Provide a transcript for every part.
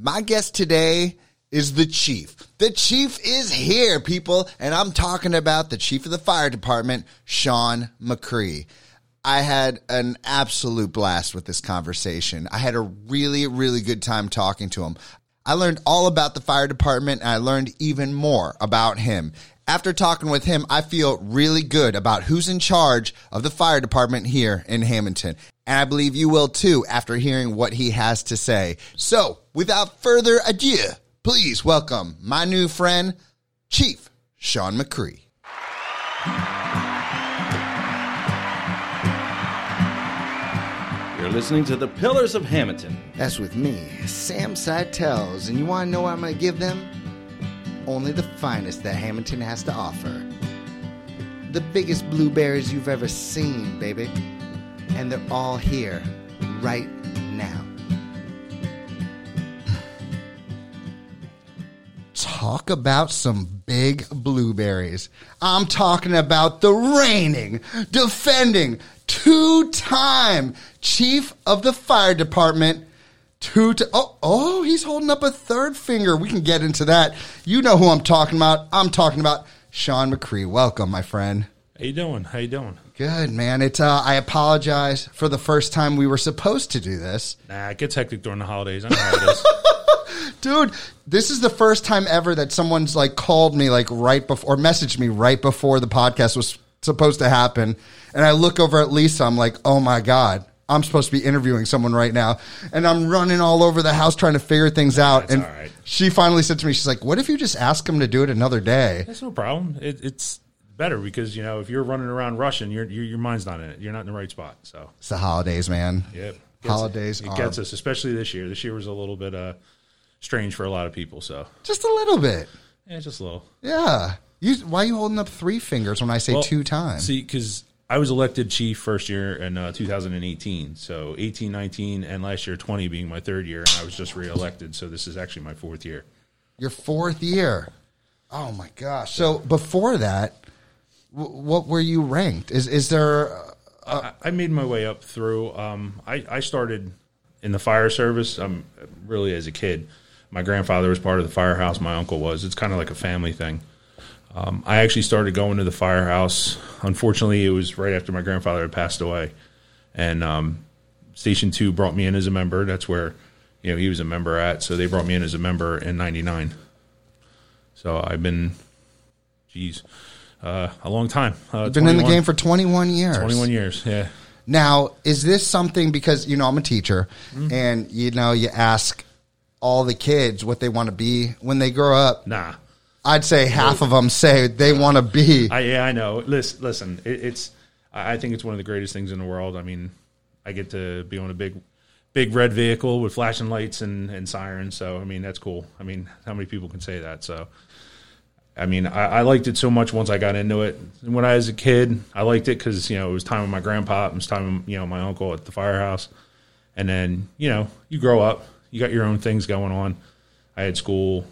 My guest today is the chief. The chief is here, people, and I'm talking about the chief of the fire department, Sean Macri. I had an absolute blast with this conversation. I had a really, really good time talking to him. I learned all about the fire department and I learned even more about him. After talking with him, I feel really good about who's in charge of the fire department here in Hammonton. And I believe you will too after hearing what he has to say. So, without further ado, please welcome my new friend, Chief Sean Macri. You're listening to the Pillars of Hammonton. That's with me, Sam Seitels. And you want to know what I'm going to give them? Only the finest that Hammonton has to offer. The biggest blueberries you've ever seen, baby. And they're all here, right now. Talk about some big blueberries. I'm talking about the reigning, defending, two time chief of the fire department. Two to oh oh he's holding up a third finger. We can get into that. You know who I'm talking about. I'm talking about Sean Macri. Welcome, my friend. How you doing? How you doing? Good man. It's uh, I apologize for the first time we were supposed to do this. Nah, it gets hectic during the holidays. I know how it is. Dude, this is the first time ever that someone's like called me like right before or messaged me right before the podcast was supposed to happen. And I look over at Lisa, I'm like, oh my God, I'm supposed to be interviewing someone right now. And I'm running all over the house trying to figure things out. That's and all right. she finally said to me, she's like, what if you just ask him to do it another day? That's no problem. It, it's better because you know if you're running around rushing, your your your mind's not in it. You're not in the right spot. So It's the holidays, man. yep, Holidays It are- gets us, especially this year. This year was a little bit uh strange for a lot of people. So Just a little bit. yeah, just a little. Yeah. You, why are you holding up three fingers when I say Well, two times? See, because I was elected chief first year in uh, 2018. So 18, 19, and last year 20 being my third year, and I was just reelected. So this is actually my fourth year. Your fourth year. Oh my gosh! So before that, what were you ranked? Is is there? I, made my way up through. Um, I, I started in the fire service. Um, really as a kid. My grandfather was part of the firehouse. My uncle was. It's kind of like a family thing. Um, I actually started going to the firehouse. Unfortunately, it was right after my grandfather had passed away, and um, Station Two brought me in as a member. That's where you know he was a member at. So they brought me in as a member in '99. So I've been, geez, uh, a long time. Uh, Been in the game for twenty one years. 21 years. Yeah. Now, is this something because you know I'm a teacher, Mm-hmm. and you know you ask all the kids what they want to be when they grow up. Nah. I'd say half of them say they want to be. I, yeah, I know. Listen, listen it, it's. I I think it's one of the greatest things in the world. I mean, I get to be on a big, big red vehicle with flashing lights and, and sirens. So I mean, that's cool. I mean, how many people can say that? So, I mean, I, I liked it so much once I got into it. When I was a kid, I liked it because you know it was time with my grandpa, it was time with you know my uncle at the firehouse, and then you know you grow up, you got your own things going on. I had school,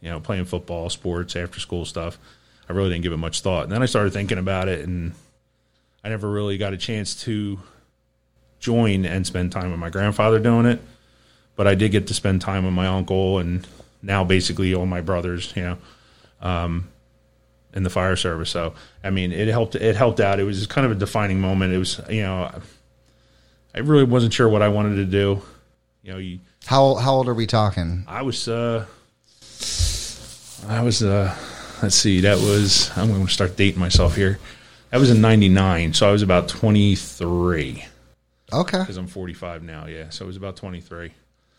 you know, playing football, sports, after school stuff. I really didn't give it much thought. And then I started thinking about it, and I never really got a chance to join and spend time with my grandfather doing it. But I did get to spend time with my uncle, and now basically all my brothers, you know, um, in the fire service. So I mean, it helped. It helped out. It was kind of a defining moment. It was, you know, I really wasn't sure what I wanted to do. You know, you, How how old are we talking? I was uh I was uh let's see, that was I'm going to start dating myself here. That was in 99, so I was about 23 Okay, cuz I'm 45 now, yeah. So it was about 23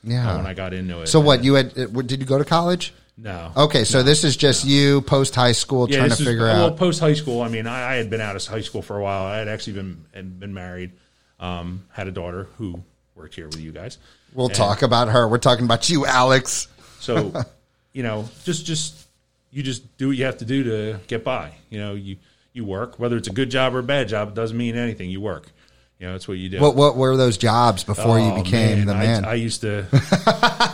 yeah. when I got into it. so what you had? uh, Did you go to college? No. Okay, so this is just you post high school Yeah, trying to figure is- figure well, post high school. I mean, I, I had been out of high school for a while. I had actually been and been married. Um, had a daughter who worked here with you guys. We'll And- talk about her. We're talking about you, Alex. So, you know, just just you just do what you have to do to get by. You know, you you work whether it's a good job or a bad job. It doesn't mean anything. You work. You know, that's what you do. What what were those jobs before you Oh, became the I- man? I, used to.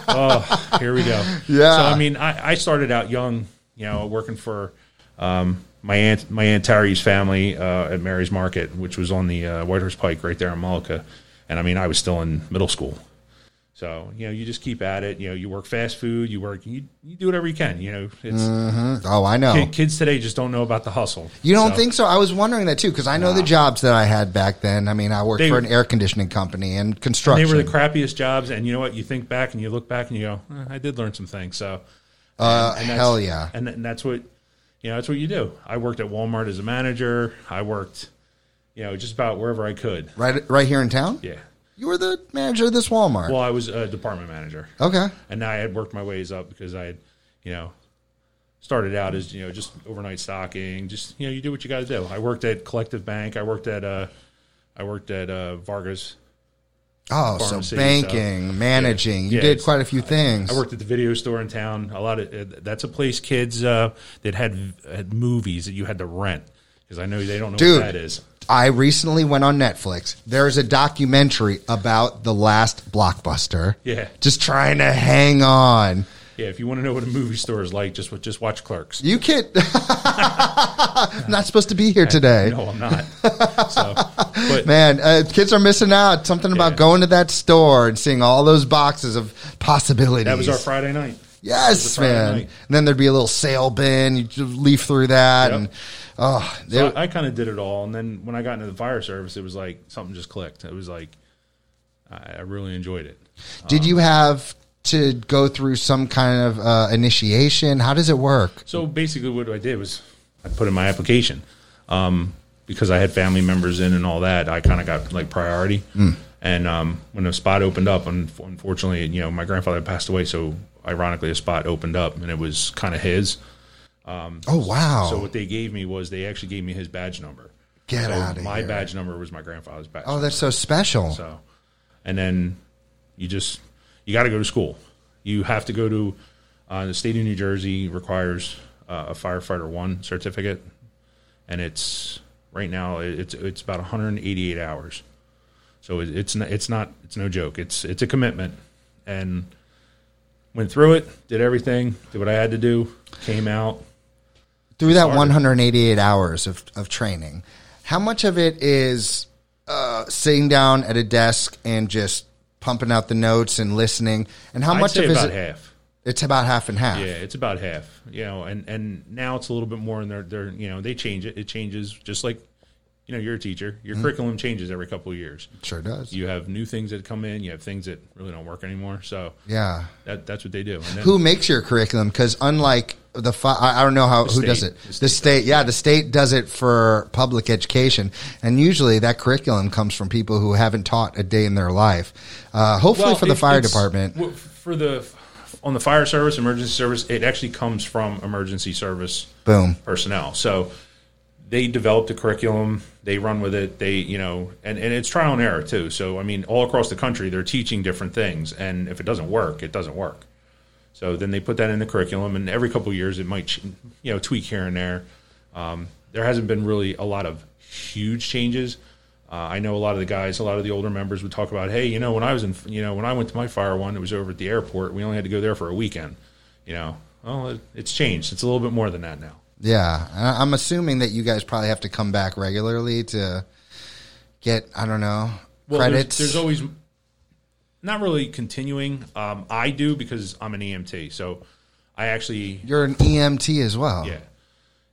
oh, here we go. Yeah. So I mean, I, I started out young. You know, working for um, my aunt my aunt Terry's family uh, at Mary's Market, which was on the uh, Whitehorse Pike right there in Mullica. And I mean, I was still in middle school. So you know, you just keep at it. You know, you work fast food, you work, you, you do whatever you can. You know, it's Oh, I know. kid- kids today just don't know about the hustle. You don't So- think so? I was wondering that too because I know the jobs that I had back then. I mean, I worked They- for an air conditioning company and construction. they were the crappiest jobs? And you know what? You think back and you look back and you go, eh, I did learn some things. So uh, and that's- hell yeah. and, and that's what you know. That's what you do. I worked at Walmart as a manager. I worked, you know, just about wherever I could. Right, right here in town. Yeah. You were the manager of this Walmart. Well, I was a department manager. okay. and now I had worked my ways up because I had, you know, started out as you know just overnight stocking. Just you know, you do what you got to do. I worked at Collective Bank. I worked at uh, I worked at uh, Vargas. Oh, Pharmacy, so banking, managing. You Yeah, did quite a few things. I worked at the video store in town. A lot of uh, that's a place kids uh, that had, had movies that you had to rent because I know they don't know Dude. what that is. I recently went on Netflix. There's a documentary about the last blockbuster. Yeah. Just trying to hang on. Yeah, if you want to know what a movie store is like, just just watch Clerks. You kid. I'm not supposed to be here today. No, I'm not. so, but Man, uh, kids are missing out. Something about Yeah. going to that store and seeing all those boxes of possibilities. that was our Friday night. Yes, man. And then there'd be a little sale bin. You leaf through that, Yep. and oh, So they- I, I kind of did it all, and then when I got into the fire service, it was like something just clicked. It was like I, I really enjoyed it. did you have to go through some kind of uh, initiation? How does it work? So basically, what I did was I put in my application um, because I had family members in and all that. I kind of got like priority, and um, when a spot opened up, un- unfortunately, you know, my grandfather passed away, so ironically, a spot opened up, and it was kind of his. Oh wow! So what they gave me was they actually gave me his badge number. Get So out of my here! badge number was my grandfather's badge. oh, that's so special. So, and then you just you got to go to school. You have to go to uh, the state of New Jersey requires uh, a firefighter one certificate, and it's right now it's it's about 188 hours. So it, it's not, it's not it's no joke. It's it's a commitment, and went through it, did everything, did what I had to do, came out. through that Started. 188 hours of, of training, how much of it is uh, sitting down at a desk and just pumping out the notes and listening, and how I'd much of it is about it? half. It's about half and half. Yeah, it's about half. You know, and and now it's a little bit more, and they're they're you know they change it. It changes just like you know you're a teacher. Mm-hmm. Your curriculum changes every couple of years. Sure does. You have new things that come in. You have things that really don't work anymore. So yeah. that that's what they do. Then, Who makes your curriculum? Because unlike the, fi- I don't know how who state. does it. The The state state, yeah, the state does it for public education, and usually that curriculum comes from people who haven't taught a day in their life. Uh, hopefully, Well, for the it- fire department, for the on the fire service, emergency service, it actually comes from emergency service boom. personnel. So they developed a curriculum, they run with it, they, you know, and, and it's trial and error too. So, I mean, all across the country, they're teaching different things. And if it doesn't work, it doesn't work. So then they put that in the curriculum, and every couple years it might, you know, tweak here and there. Um, there hasn't been really a lot of huge changes. Uh, I know a lot of the guys, a lot of the older members would talk about, hey, you know, when I was in, you know, when I went to my fire one, it was over at the airport. We only had to go there for a weekend. You know, well, it, it's changed. It's a little bit more than that now. Yeah, I'm assuming that you guys probably have to come back regularly to get I don't know Well, credits. There's, there's always not really continuing. Um, I do because I'm an EMT, so I actually You're an EMT as well. yeah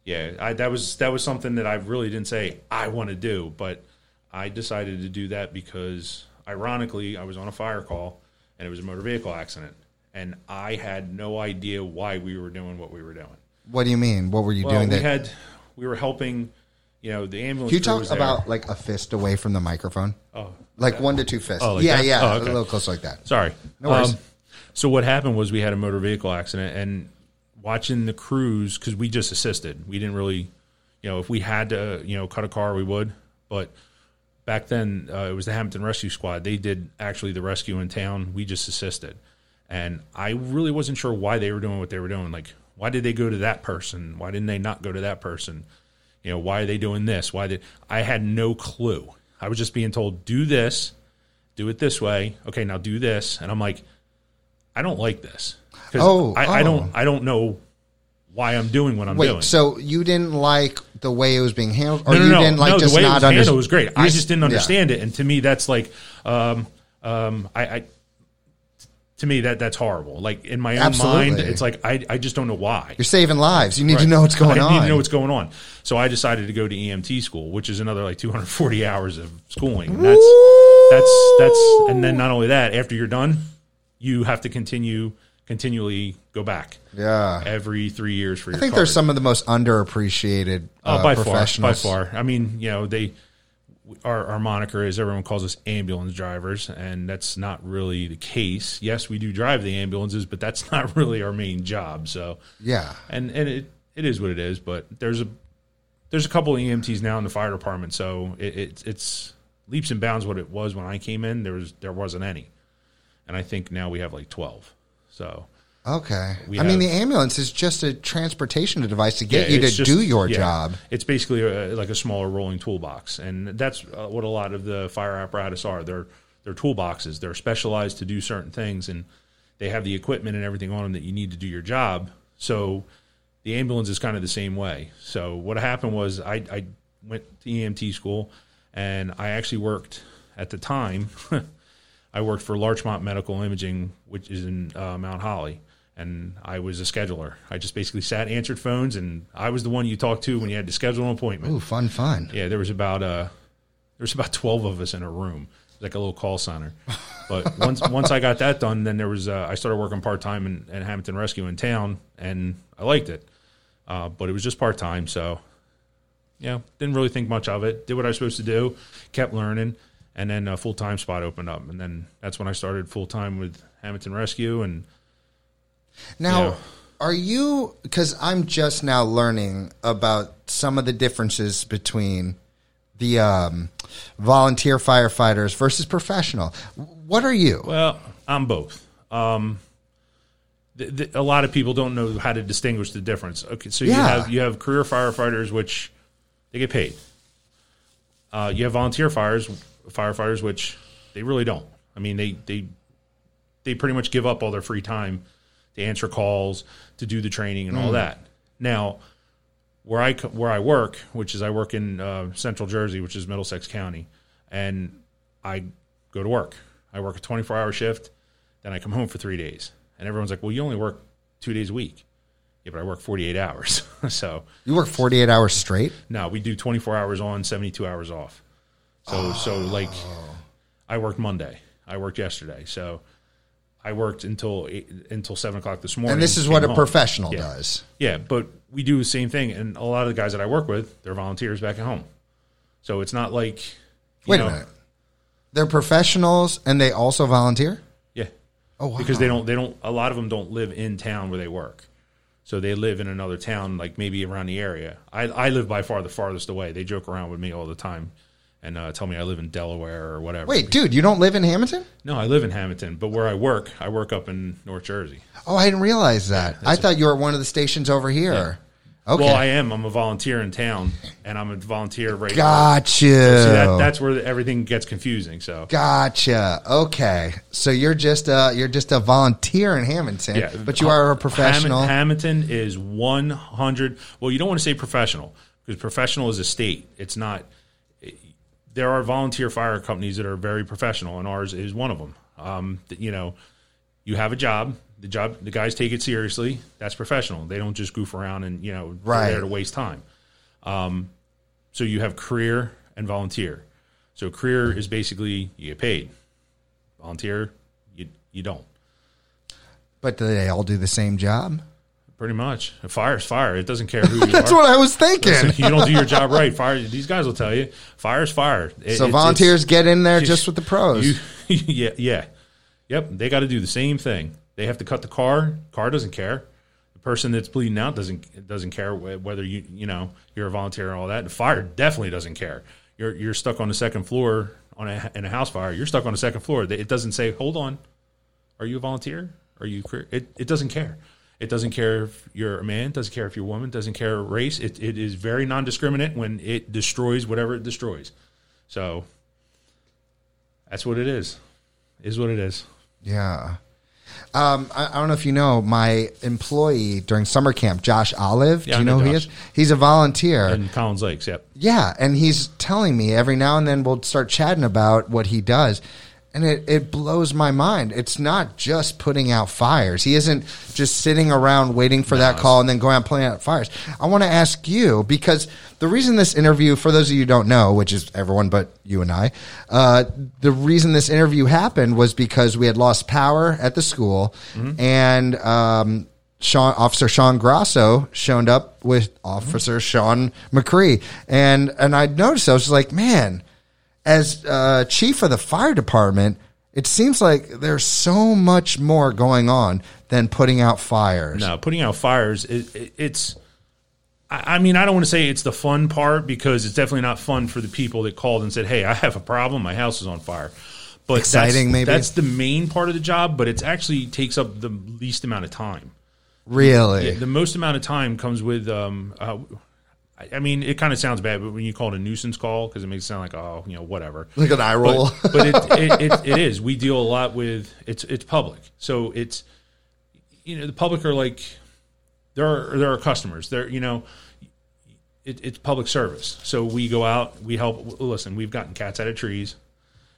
yeah I, that was that was something that I really didn't say I want to do, but I decided to do that because ironically I was on a fire call and it was a motor vehicle accident, and I had no idea why we were doing what we were doing. What do you mean? What were you Well, doing? we That had we were helping. You know, the ambulance. can you talk about like a fist away from the microphone? Oh, Like one to two fists. Oh, like yeah, that? yeah, Oh, okay. a little close like that. Sorry. Um, No worries. so what happened was we had a motor vehicle accident, and watching the crews because we just assisted. We didn't really, you know, if we had to, you know, cut a car, we would. But back then, uh, it was the Hammonton Rescue Squad. They did actually the rescue in town. We just assisted, and I really wasn't sure why they were doing what they were doing. Like, why did they go to that person? Why didn't they not go to that person? You know, why are they doing this? Why did I had no clue. I was just being told, do this, do it this way. Okay, now do this, and I'm like, I don't like this. 'Cause Oh, I, I oh. don't, I don't know why I'm doing what I'm Wait, doing. so you didn't like the way it was being handled, or no, no, you no, didn't like no. just the way it not was under- handled was great. I I s- just didn't yeah. understand it, and to me, that's like, um, um, I, I to me that that's horrible. Like in my own Absolutely. mind, it's like I I just don't know why. You're saving lives. You need to know what's going I on. need to know what's going on. So I decided to go to EMT school, which is another like 240 hours of schooling. And that's that's that's and then not only that, after you're done, you have to continue continually go back yeah. every three years for your. I think card. they're some of the most underappreciated Oh, uh, by far, by far. I mean, you know, they our our moniker is everyone calls us ambulance drivers, and that's not really the case. Yes, we do drive the ambulances, but that's not really our main job. So, Yeah. and and it it is what it is. But there's a there's a couple of EMTs now in the fire department, so it, it it's leaps and bounds what it was when I came in. There was there wasn't any, and I think now we have like twelve. So Okay. We I mean, the ambulance is just a transportation device to get Yeah, you to just- do your yeah. job. It's basically a, like a smaller rolling toolbox, and that's uh, what a lot of the fire apparatus are. They're they're toolboxes. They're specialized to do certain things, and they have the equipment and everything on them that you need to do your job. So the ambulance is kind of the same way. So what happened was I, I went to EMT school, and I actually worked at the time. I worked for Larchmont Medical Imaging, which is in uh, Mount Holly, and I was a scheduler. I just basically sat, answered phones, and I was the one you talked to when you had to schedule an appointment. Ooh, fun, fun. Yeah, there was about uh, there was about twelve of us in a room, like a little call center. But once once I got that done, then there was uh, I started working part time in, in Hammonton Rescue in town, and I liked it. Uh, but it was just part time, so yeah, didn't really think much of it. Did what I was supposed to do, kept learning, and then a full time spot opened up, and then that's when I started full time with Hammonton Rescue, and Now, Yeah. are you, because I'm just now learning about some of the differences between the um, volunteer firefighters versus professional. What are you? Well, I'm both. Um, th- th- a lot of people don't know how to distinguish the difference. Okay, so you Yeah. have you have career firefighters, which they get paid. Uh, you have volunteer fires firefighters, which they really don't. I mean, they they they pretty much give up all their free time to answer calls, to do the training, and all that. Now, where I where I work, which is I work in uh, Central Jersey, which is Middlesex County, and I go to work. I work a 24 hour shift, then I come home for three days. And everyone's like, well, you only work two days a week. Yeah, but I work 48 hours. so, You work 48 hours straight? no, we do 24 hours on, 72 hours off. So, so like, I worked Monday. I worked yesterday. So, I worked until eight, until seven o'clock this morning. And this is what a home. professional Yeah. does. Yeah, but we do the same thing, and a lot of the guys that I work with, they're volunteers back at home. So it's not like you Wait know- a minute. They're professionals and they also volunteer? Yeah. Oh, wow. Because they don't they don't a lot of them don't live in town where they work. So they live in another town like maybe around the area. I I live by far the farthest away. They joke around with me all the time and uh, tell me I live in Delaware or whatever. Wait, dude, you don't live in Hammonton? No, I live in Hammonton, but where I work, I work up in North Jersey. Oh, I didn't realize that. I thought you were at one of the stations over here. Okay. Well, I am. I'm a volunteer in town and I'm a volunteer right Gotcha. See, that, that's where everything gets confusing. So Gotcha. Okay. So you're just a you're just a volunteer in Hammonton, Yeah, but you are a professional. Ham- Hammonton is one hundred. Well, you don't want to say professional because professional is a state. It's not. There are volunteer fire companies that are very professional, and ours is one of them. Um, you know, you have a job. The job, the guys take it seriously. That's professional. They don't just goof around and you know Right. there to waste time. Um, so you have career and volunteer. So career is basically you get paid. Volunteer, you you don't. but do they all do the same job? Pretty much. Fire's fire. It doesn't care who you That's are. what I was thinking. If you don't do your job right, fire. These guys will tell you, fire's fire. It- so it's- volunteers it's- get in there just with the pros. You, yeah, yeah, yep. They got to do the same thing. They have to cut the car. Car doesn't care. The person that's bleeding out doesn't doesn't care whether you you know you're a volunteer and all that. And fire definitely doesn't care. You're you're stuck on the second floor on a in a house fire. You're stuck on the second floor. It doesn't say, "Hold on, are you a volunteer? Are you?" It it doesn't care. It doesn't care if you're a man. Doesn't care if you're a woman. Doesn't care race. It it is very non-discriminate when it destroys whatever it destroys. So that's what it is. Is what it is. yeah. Um, I, I don't know if you know my employee during summer camp, Josh Olive. Yeah, do you know know who he is? He's a volunteer. And Collings Lakes, yep. Yeah, and he's telling me every now and then we'll start chatting about what he does. And it, it blows my mind. It's not just putting out fires. He isn't just sitting around waiting for that call and then going out putting out fires. I want to ask you because the reason this interview, for those of you who don't know, which is everyone but you and I, uh, the reason this interview happened was because we had lost power at the school and um, Sean, Officer Sean Grasso showed up with Officer Sean Macri. And, and I noticed, I was like, man, as uh, chief of the fire department, it seems like there's so much more going on than putting out fires. No, putting out fires, it, it, it's. I I mean, I don't want to say it's the fun part because it's definitely not fun for the people that called and said, "Hey, I have a problem. My house is on fire." But Exciting, that's, maybe? that's the main part of the job, but it actually takes up the least amount of time. Really? The most amount of time comes with. Um, uh, I mean, it kind of sounds bad, but when you call it a nuisance call, because it makes it sound like, oh, you know, whatever. Like an eye roll. But, but it, it, it, it is. We deal a lot with it's it's public, so it's you know the public are like there are there are customers. There you know it, it's public service. So we go out, we help. Listen, we've gotten cats out of trees.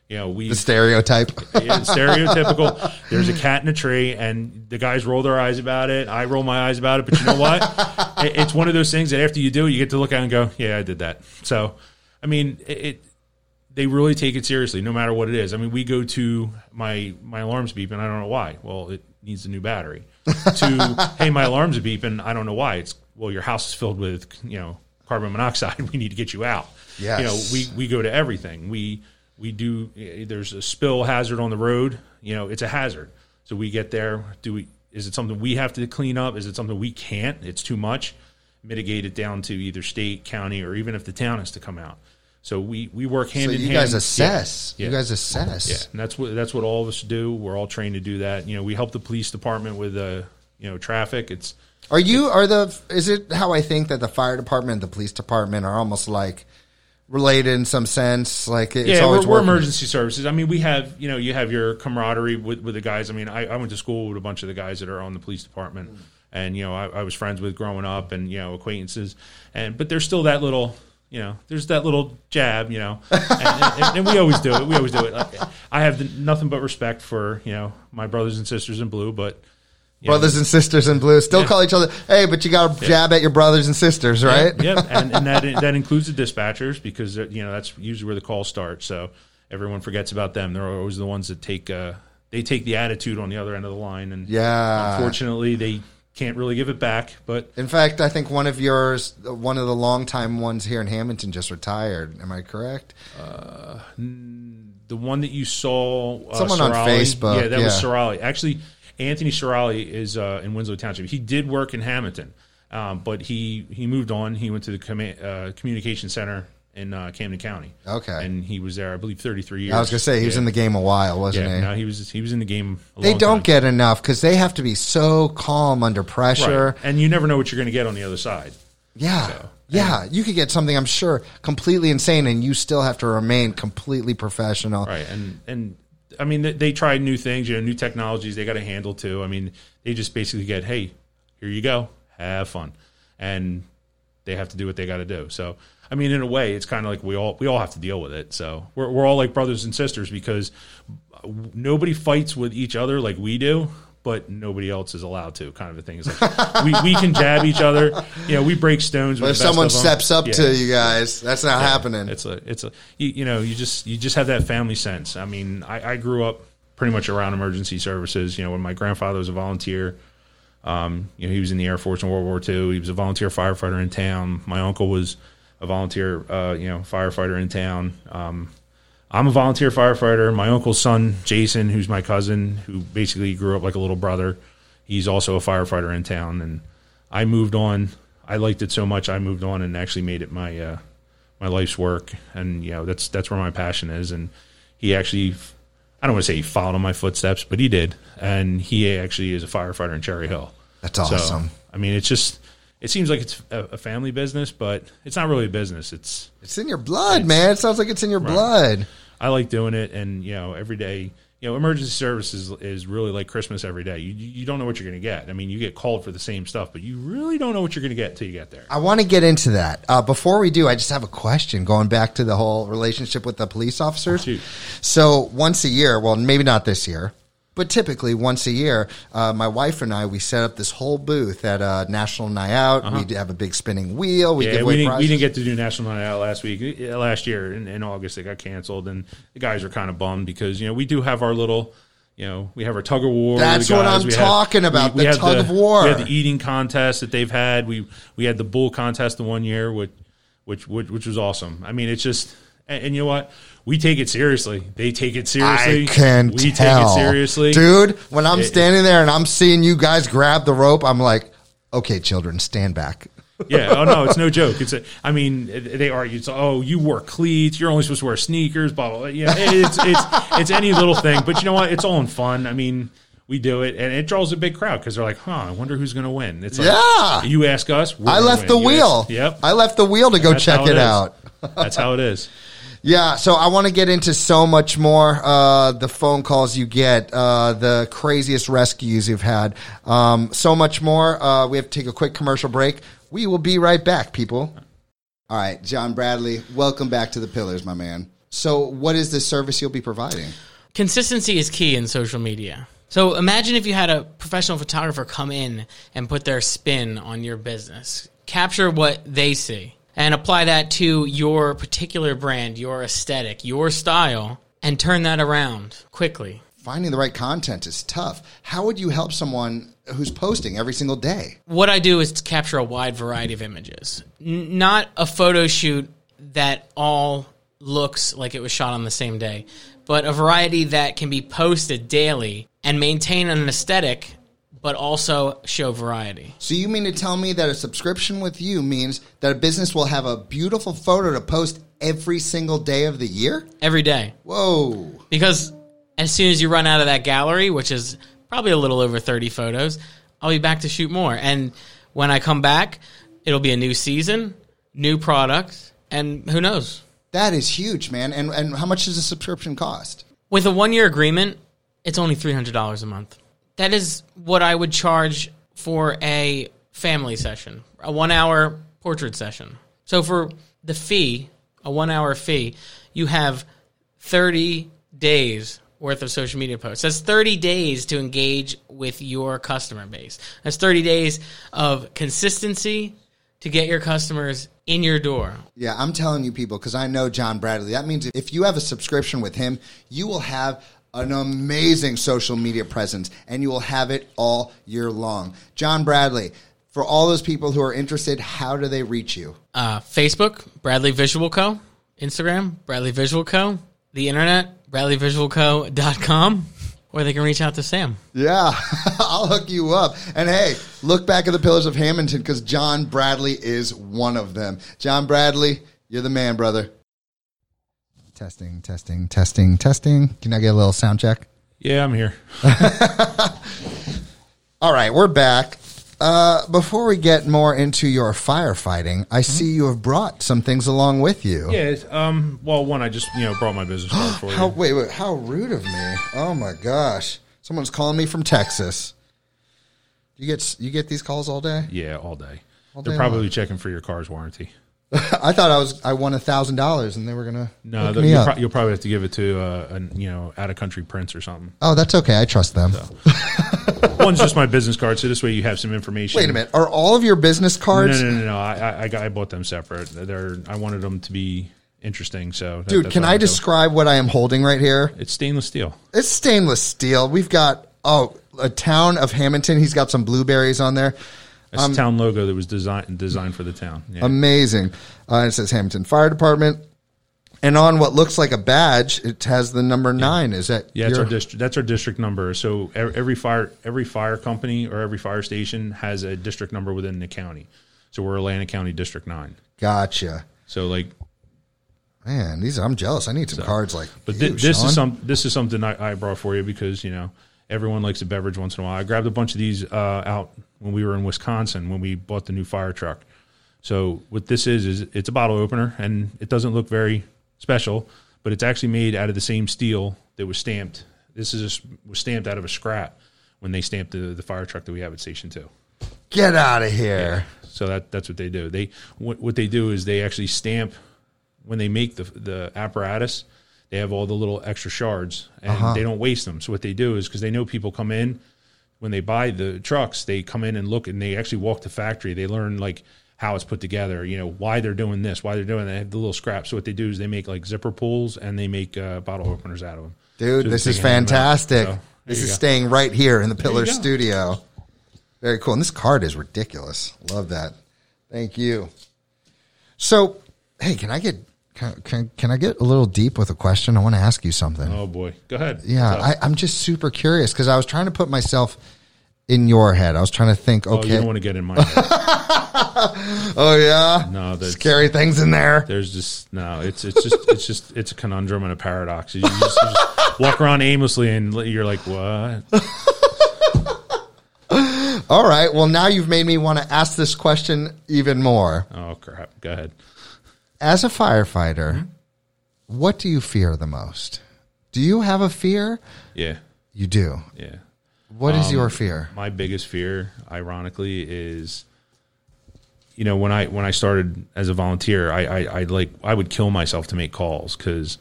You know, we the stereotype. it's stereotypical. There's a cat in a tree, and the guys roll their eyes about it. I roll my eyes about it, but you know what? It- it's one of those things that after you do it, you get to look at it and go, "Yeah, I did that." So, I mean, it, it they really take it seriously, no matter what it is. I mean, we go to my my alarm's beeping. I don't know why. Well, it needs a new battery. to hey, my alarm's beeping. I don't know why. It's well, your house is filled with you know carbon monoxide. We need to get you out. Yes. You know, we we go to everything. We we do. There's a spill hazard on the road. You know, it's a hazard. So we get there. Do we? Is it something we have to clean up? Is it something we can't? It's too much. Mitigate it down to either state, county, or even if the town has to come out. So we we work hand so in you hand. guys assess. Yeah. You guys assess. Yeah, and that's what that's what all of us do. We're all trained to do that. You know, we help the police department with uh, you know traffic. It's Are you are the is it how I think that the fire department and the police department are almost like related in some sense? Like it's yeah, always we're, we're emergency services. I mean, we have you know you have your camaraderie with, with the guys. I mean, I, I went to school with a bunch of the guys that are on the police department, mm. and you know I, I was friends with growing up, and you know acquaintances, and but there's still that little. You know, there's that little jab, you know, and, and, and we always do it. We always do it. Like, I have nothing but respect for you know my brothers and sisters in blue, but know, brothers and sisters in blue still Yeah. call each other. Hey, but you got to jab at your brothers and sisters, right? Yep, and, and that that includes the dispatchers because uh, you know that's usually where the calls start. So everyone forgets about them. They're always the ones that take uh, they take the attitude on the other end of the line, and Yeah. unfortunately they can't really give it back. But In fact, I think one of yours, one of the longtime ones here in Hammonton, just retired. Am I correct? the one that you saw, uh, Someone on Facebook, yeah, that was. Sorali. Actually, Anthony Sorali is uh, in Winslow Township. He did work in Hammonton, um, but he he moved on. He went to the uh, communication center in uh, Camden County. Okay. and he was there, I believe, thirty three years. I was gonna say he was in the game a while, wasn't Yeah, he? no, he was he was in the game. A they don't time. get enough because they have to be so calm under pressure. right, and you never know what you're going to get on the other side. Yeah. So, yeah. You could get something, I'm sure, completely insane, and you still have to remain completely professional. Right, and and I mean they, they new things, you know, new technologies. They got to handle too. I mean, they just basically get, hey, here you go, have fun, and they have to do what they got to do. So. I mean, in a way, it's kind of like we all we all have to deal with it. So we're we're all like brothers and sisters because nobody fights with each other like we do, but nobody else is allowed to. Kind of a thing. It's like we, we can jab each other. You know, we break stones. But if someone steps up Yeah. to you guys, that's not happening. It's a, it's a, you, you know, you just, you just have that family sense. I mean, I, I grew up pretty much around emergency services. You know, when my grandfather was a volunteer, um, you know, he was in the Air Force in World War II. He was a volunteer firefighter in town. My uncle was a volunteer, uh, you know, firefighter in town. Um, I'm a volunteer firefighter. My uncle's son, Jason, who's my cousin, who basically grew up like a little brother, he's also a firefighter in town. And I moved on. I liked it so much, I moved on and actually made it my uh, my life's work. And you know, that's that's where my passion is. And he actually, I don't want to say he followed in my footsteps, but he did. And he actually is a firefighter in Cherry Hill. That's So, awesome. I mean, it's just. It seems like it's a, a family business, but it's not really a business. It's It's in your blood, man. It sounds like it's in your blood. I like doing it, and you know, every day, you know, emergency services is really like Christmas every day. You you don't know what you're going to get. I mean, you get called for the same stuff, but you really don't know what you're going to get till you get there. I want to get into that. Uh, before we do, I just have a question going back to the whole relationship with the police officers. Shoot. So once a year, well, maybe not this year, but typically once a year, uh, my wife and I we set up this whole booth at a National Night Out. We have a big spinning wheel. We Uh-huh. Yeah, we didn't, we didn't get to do National Night Out last week, uh, last year in, in August. It got canceled, and the guys are kind of bummed because you know we do have our little, you know, we have our tug of war. That's what. I'm We had- talking about, the had tug of war. We had the eating contest that they've had. We we had the bull contest the one year, which which which, which was awesome. I mean, it's just. And, and you know what? We take it seriously. They take it seriously. I can we tell, take it seriously, dude. When I'm It- standing there and I'm seeing you guys grab the rope, I'm like, okay, children, stand back. yeah. Oh no, it's no joke. It's a, I mean, they argue. It's oh, you wore cleats. You're only supposed to wear sneakers. Blah blah. blah. Yeah, it's it's it's any little thing. But you know what? It's all in fun. I mean, we do it, and it draws a big crowd because they're like, huh, I wonder who's going to win. It's like, Yeah. You ask us. we're I left the wheel. ask- yep. I left the wheel to go That's check it, it out. That's how it is. Yeah, so I want to get into so much more. Uh, the phone calls you get, uh, the craziest rescues you've had, um, so much more. Uh, we have to take a quick commercial break. We will be right back, people. All right, John Bradley, welcome back to the Pillars, my man. So, what is the service you'll be providing? Consistency is key in social media. So imagine if you had a professional photographer come in and put their spin on your business, capture what they see, and apply that to your particular brand, your aesthetic, your style, and turn that around quickly. Finding the right content is tough. How would you help someone who's posting every single day? What I do is to capture a wide variety of images, N- not a photo shoot that all looks like it was shot on the same day, but a variety that can be posted daily and maintain an aesthetic, but also show variety. So you mean to tell me that a subscription with you means that a business will have a beautiful photo to post every single day of the year? every day. Whoa. Because as soon as you run out of that gallery, which is probably a little over 30 photos, I'll be back to shoot more. And when I come back, it'll be a new season, new product, and who knows? That is huge, man. And and how much does a subscription cost? With a one year agreement, it's only $300 a month. That is what I would charge for a family session, a one hour portrait session. So for the fee, a one hour fee, you have 30 days worth of social media posts. That's 30 days to engage with your customer base. That's 30 days of consistency to get your customers in your door. Yeah, I'm telling you people because I know John Bradley. That means if you have a subscription with him, you will have an amazing social media presence and you will have it all year long. John Bradley, for all those people who are interested, how do they reach you? uh, Facebook, Bradley Visual Co. Instagram, Bradley Visual Co. The internet, bradleyvisualco.com. Or they can reach out to Sam. Yeah, I'll hook you up. And hey, look back at the Pillars of Hammonton because John Bradley is one of them. John Bradley, you're the man, brother. Testing, testing, testing, testing. Can I get a little sound check? Yeah, I'm here. All right, we're back. Uh, before we get more into your firefighting, I see you have brought some things along with you. Yeah. it's, Um. Well, one, I just you know brought my business card for you. How, wait, wait, how rude of me! Oh my gosh, someone's calling me from Texas. You get you get these calls all day? Yeah, all day. day They're probably checking for your car's warranty. I thought I was I won a thousand dollars and they were gonna No, the, you'll, pro- you'll probably have to give it to uh, a you know out of country prince or something. oh, that's okay. I trust them. One's just my business card, so this way you have some information. Wait a minute. Are all of your business No, cards? no, no, no. I, I, I got I bought them separate. They're I wanted them to be interesting. So, that- Dude, can I I'm describe what I am holding right here? It's stainless steel. It's stainless steel. We've got oh a town of Hammonton. He's got some blueberries on there. It's Um, the town logo that was designed designed for the town. Yeah. Amazing. Uh, it says Hammonton Fire Department. And on what looks like a badge, it has the number nine. Is that Yeah, your- our district. That's our district number. So every fire, every fire company or every fire station has a district number within the county. So we're Atlantic County District Nine. Gotcha. So like, Man, these I'm jealous. I need some cards like. but you, this Sean. is some this is something I, I brought for you because you know everyone likes a beverage once in a while. I grabbed a bunch of these uh, out when we were in Wisconsin when we bought the new fire truck. So what this is is it's a bottle opener and it doesn't look very special, but it's actually made out of the same steel that was stamped This is just was stamped out of a scrap when they stamped the, the fire truck that we have at Station Two. Get out of here. So that that's what they do. They what what they do is they actually stamp when they make the the apparatus. They have all the little extra shards, and they don't waste them. So what they do is because they know people come in when they buy the trucks, they come in and look, and they actually walk the factory. They learn like how it's put together. You know why they're doing this, why they're doing that. They have the little scraps. So what they do is they make like zipper pulls and they make uh, bottle openers out of them. Dude, So this is can hand them out. fantastic. So, this is go. staying right here in the Pillar studio. Very cool. And this card is ridiculous. Love that. Thank you. So, hey, can I get can, can, can I get a little deep with a question? I want to ask you something. Oh boy, go ahead. yeah, I, I'm just super curious because I was trying to put myself in your head. I was trying to think, Oh, you don't want to get in my head. oh yeah, No, scary things in there. There's just no. It's it's just it's just it's a conundrum and a paradox. You just, you just walk around aimlessly and you're like, what? All right, well now you've made me want to ask this question even more. Oh crap! Go ahead. As a firefighter, what do you fear the most? Do you have a fear? Yeah, You do. yeah. What is Um, your fear? My biggest fear, ironically, is you know when I when I started as a volunteer, I I, I like I would kill myself to make calls because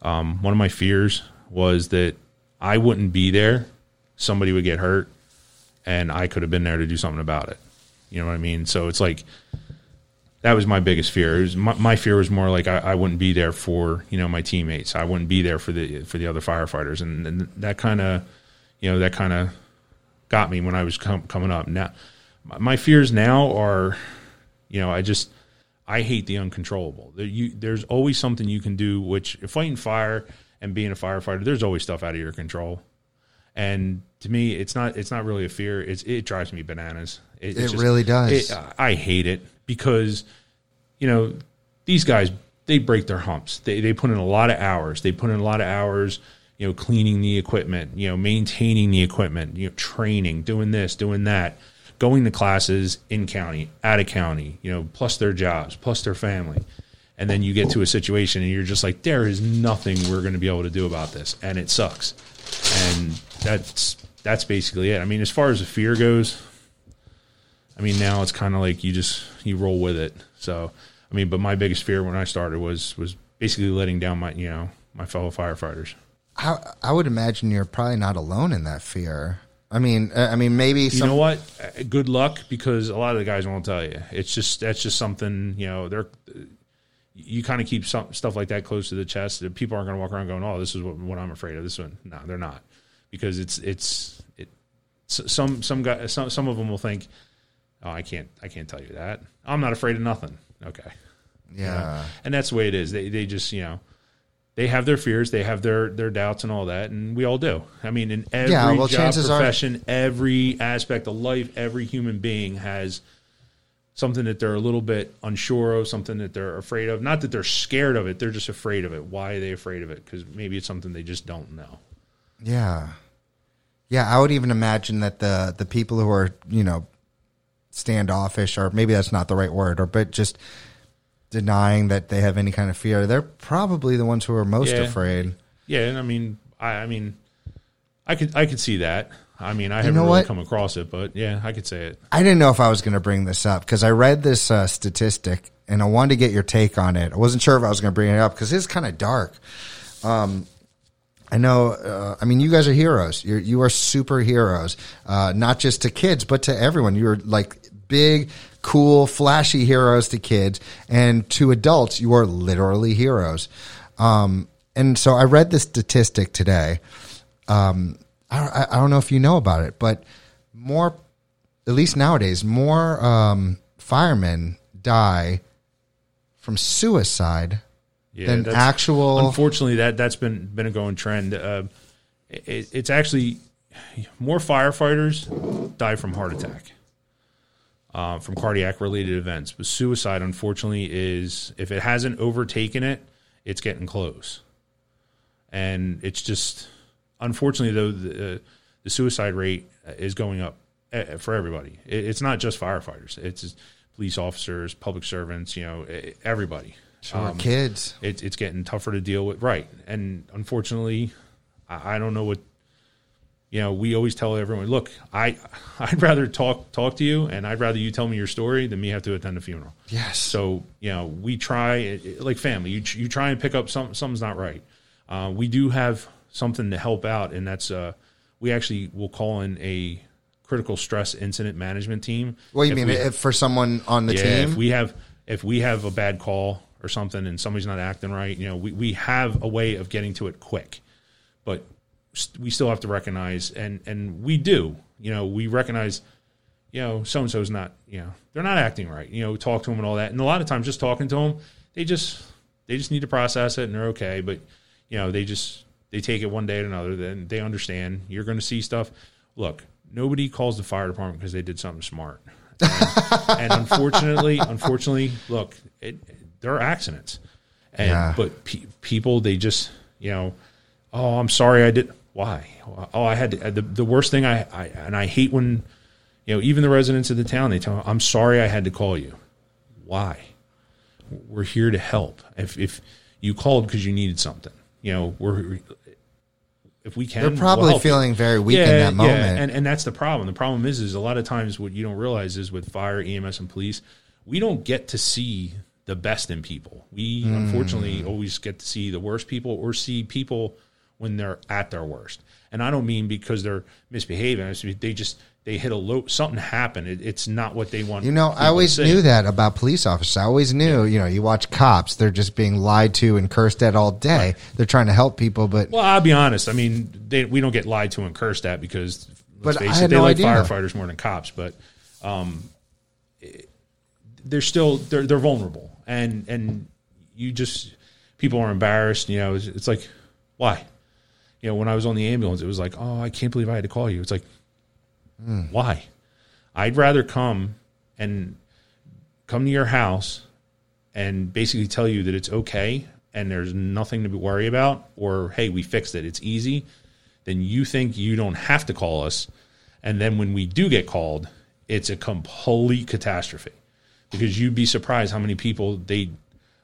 um, one of my fears was that I wouldn't be there, somebody would get hurt, and I could have been there to do something about it. You know what I mean? So it's like that was my biggest fear. It was my, my fear was more like I, I wouldn't be there for you know my teammates. I wouldn't be there for the for the other firefighters, and, and that kind of you know that kind of got me when I was com- coming up. Now, my- fears now are, you know, I just I hate the uncontrollable. There, you, there's always something you can do. Which fighting fire and being a firefighter, there's always stuff out of your control. And to me, it's not it's not really a fear. It's it drives me bananas. It, It really does. it- I hate it because you know these guys they break their humps. They they put in a lot of hours. They put in a lot of hours. You know, cleaning the equipment. You know, maintaining the equipment. You know, training, doing this, doing that, going to classes in county, out of county. You know, plus their jobs, plus their family. And then you get to a situation and you're just like, there is nothing we're going to be able to do about this, and it sucks. And that's that's basically it. I mean, as far as the fear goes, I mean, now it's kind of like you just you roll with it. So, I mean, but my biggest fear when I started was was basically letting down my you know my fellow firefighters. I, I would imagine you're probably not alone in that fear. I mean, uh, I mean, maybe You some. know what? Uh, Good luck because a lot of the guys won't tell you. It's just that's just something you know. They're you kind of keep some stuff like that close to the chest. that People aren't going to walk around going, "Oh, this is what, what I'm afraid of." This one, no, they're not because it's it's it. Some some guy some some of them will think, "Oh, I can't I can't tell you that. I'm not afraid of nothing." Okay, you know? yeah. and that's the way it is. They they just you know they have their fears, they have their their doubts and all that, and we all do. I mean, in every Yeah, well, job chances are- profession, every aspect of life, every human being has something that they're a little bit unsure of, something that they're afraid of. Not that they're scared of it; they're just afraid of it. Why are they afraid of it? Because maybe it's something they just don't know. Yeah. Yeah, I would even imagine that the the people who are, you know, standoffish or maybe that's not the right word or but just denying that they have any kind of fear, they're probably the ones who are most Yeah. afraid. Yeah, and I mean, I, I mean, I could I could see that. I mean, I haven't know really what? come across it, but yeah, I could say it. I didn't know if I was going to bring this up because I read this uh, statistic and I wanted to get your take on it. I wasn't sure if I was going to bring it up because it's kind of dark. Um, I know. Uh, I mean, you guys are heroes. You're you are superheroes, uh, not just to kids, but to everyone. You're like big, cool, flashy heroes to kids, and to adults, you are literally heroes. Um, and so I read this statistic today. Um, I, I- don't know if you know about it, but more, at least nowadays, more um, firemen die from suicide Yeah, than actual. Unfortunately, that that's been been a going trend. Uh, it, it's actually more firefighters die from heart attack, uh, from cardiac related events. But suicide, unfortunately, is if it hasn't overtaken it, it's getting close. And it's just unfortunately though the, uh, the suicide rate is going up uh, for everybody. It, it's not just firefighters; it's police officers, public servants. You know, everybody. Sure, Um, kids. it, it's getting tougher to deal with. Right. And unfortunately, I, I don't know what you know, we always tell everyone, look, I I'd rather talk talk to you, and I'd rather you tell me your story than me have to attend a funeral. Yes. So you know, we try it- it- like family. You you try and pick up some something's not right. Uh, we do have something to help out, and that's uh, we actually will call in a critical stress incident management team. What do you If mean we- if for someone on the yeah, team? if we have if we have a bad call or something and somebody's not acting right, you know, we, we have a way of getting to it quick. But st- we still have to recognize and and we do, you know, we recognize you know, so and so's not, you know, they're not acting right. You know, talk to them and all that. And a lot of times just talking to them, they just they just need to process it and they're okay, but you know, they just they take it one day at another, then they understand you're going to see stuff. Look, nobody calls the fire department because they did something smart. And, and unfortunately, unfortunately, look, it, there are accidents. And Yeah. but pe- people they just, you know, oh, I'm sorry I did why? Oh, I had to, the the worst thing I, I and I hate when you know, even the residents of the town, they tell me, I'm sorry I had to call you. Why? We're here to help. If if you called because you needed something, you know, we're if we can, They're we'll probably you. feeling very weak in that moment. and and that's the problem. The problem is, is a lot of times what you don't realize is with fire, EMS, and police, we don't get to see the best in people. We Hmm. unfortunately always get to see the worst people or see people when they're at their worst. And I don't mean because they're misbehaving. They just they hit a low. Something happened. It, it's not what they want. You know, I always knew that about police officers. I always knew, you know, you watch cops, they're just being lied to and cursed at all day. They're trying to help people, but Well, I'll be honest. I mean, they, we don't get lied to and cursed at because But I it, had they no like idea. firefighters more than cops. But um, they're still they're they're vulnerable, and and you just people are embarrassed. You know, it's, it's like why? You know, when I was on the ambulance, it was like, oh, I can't believe I had to call you. It's like, Hmm. why? I'd rather come and come to your house and basically tell you that it's okay and there's nothing to be worry about, or hey, we fixed it, it's easy, then you think you don't have to call us. And then when we do get called, it's a complete catastrophe because you'd be surprised how many people they,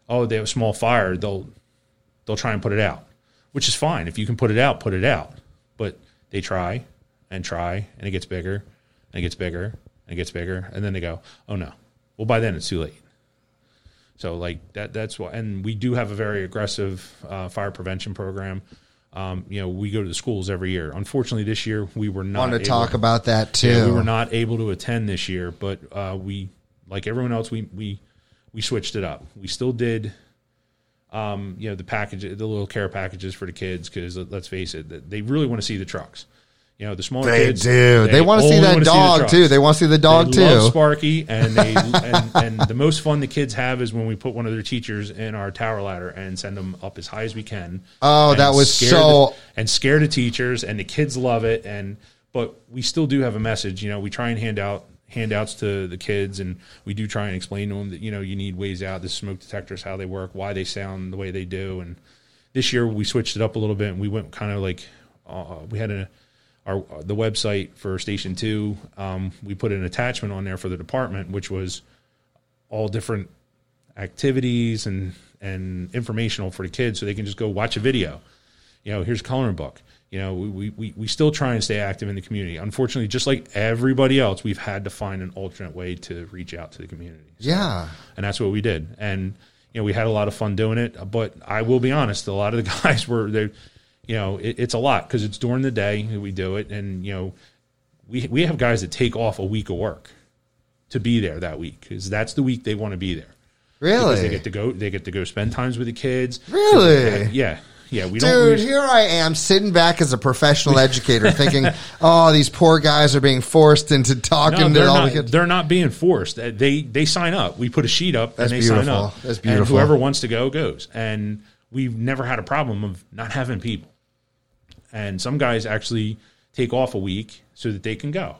oh, they have a small fire, they'll they'll try and put it out, which is fine. If you can put it out, put it out. But they try and try, and it gets bigger, and it gets bigger, and it gets bigger, and then they go, oh no, well by then it's too late. So like that that's why, and we do have a very aggressive uh, fire prevention program. Um, you know, we go to the schools every year. Unfortunately, this year we were not want to able- talk about that too. yeah, we were not able to attend this year, but uh, we, like everyone else, we we we switched it up. We still did, um, you know, the package, the little care packages for the kids, because let's face it, they really want to see the trucks. You know, the smaller They kids do. They, want to see that dog trucks. too. They want to see the dog They love too. Sparky, and they and, and the most fun the kids have is when we put one of their teachers in our tower ladder and send them up as high as we can. Oh, that was so- the- and scare the teachers, and the kids love it. And but we still do have a message. You know, we try and hand out handouts to the kids, and we do try and explain to them that you know you need ways out. The smoke detectors, how they work, why they sound the way they do, and this year we switched it up a little bit, and we went kind of like uh, we had a our the website for Station Two. Um, we put an attachment on there for the department, which was all different activities and and informational for the kids, so they can just go watch a video. You know, here's a coloring book. You know, we, we, we still try and stay active in the community. Unfortunately, just like everybody else, we've had to find an alternate way to reach out to the community. So- Yeah. and that's what we did. And you know, we had a lot of fun doing it. But I will be honest, a lot of the guys were they, you know, it, it's a lot because it's during the day that we do it, and you know, we we have guys that take off a week of work to be there that week because that's the week they want to be there. Because they get to go, they get to go spend times with the kids. Really? yeah, yeah. We don't. Dude, here I am sitting back as a professional educator thinking, oh, these poor guys are being forced into talking No, to they're all not, the kids. they're not being forced. Uh, They they sign up. We put a sheet up That's and they sign beautiful. up. That's And whoever wants to go goes. And we've never had a problem of not having people. And some guys actually take off a week so that they can go,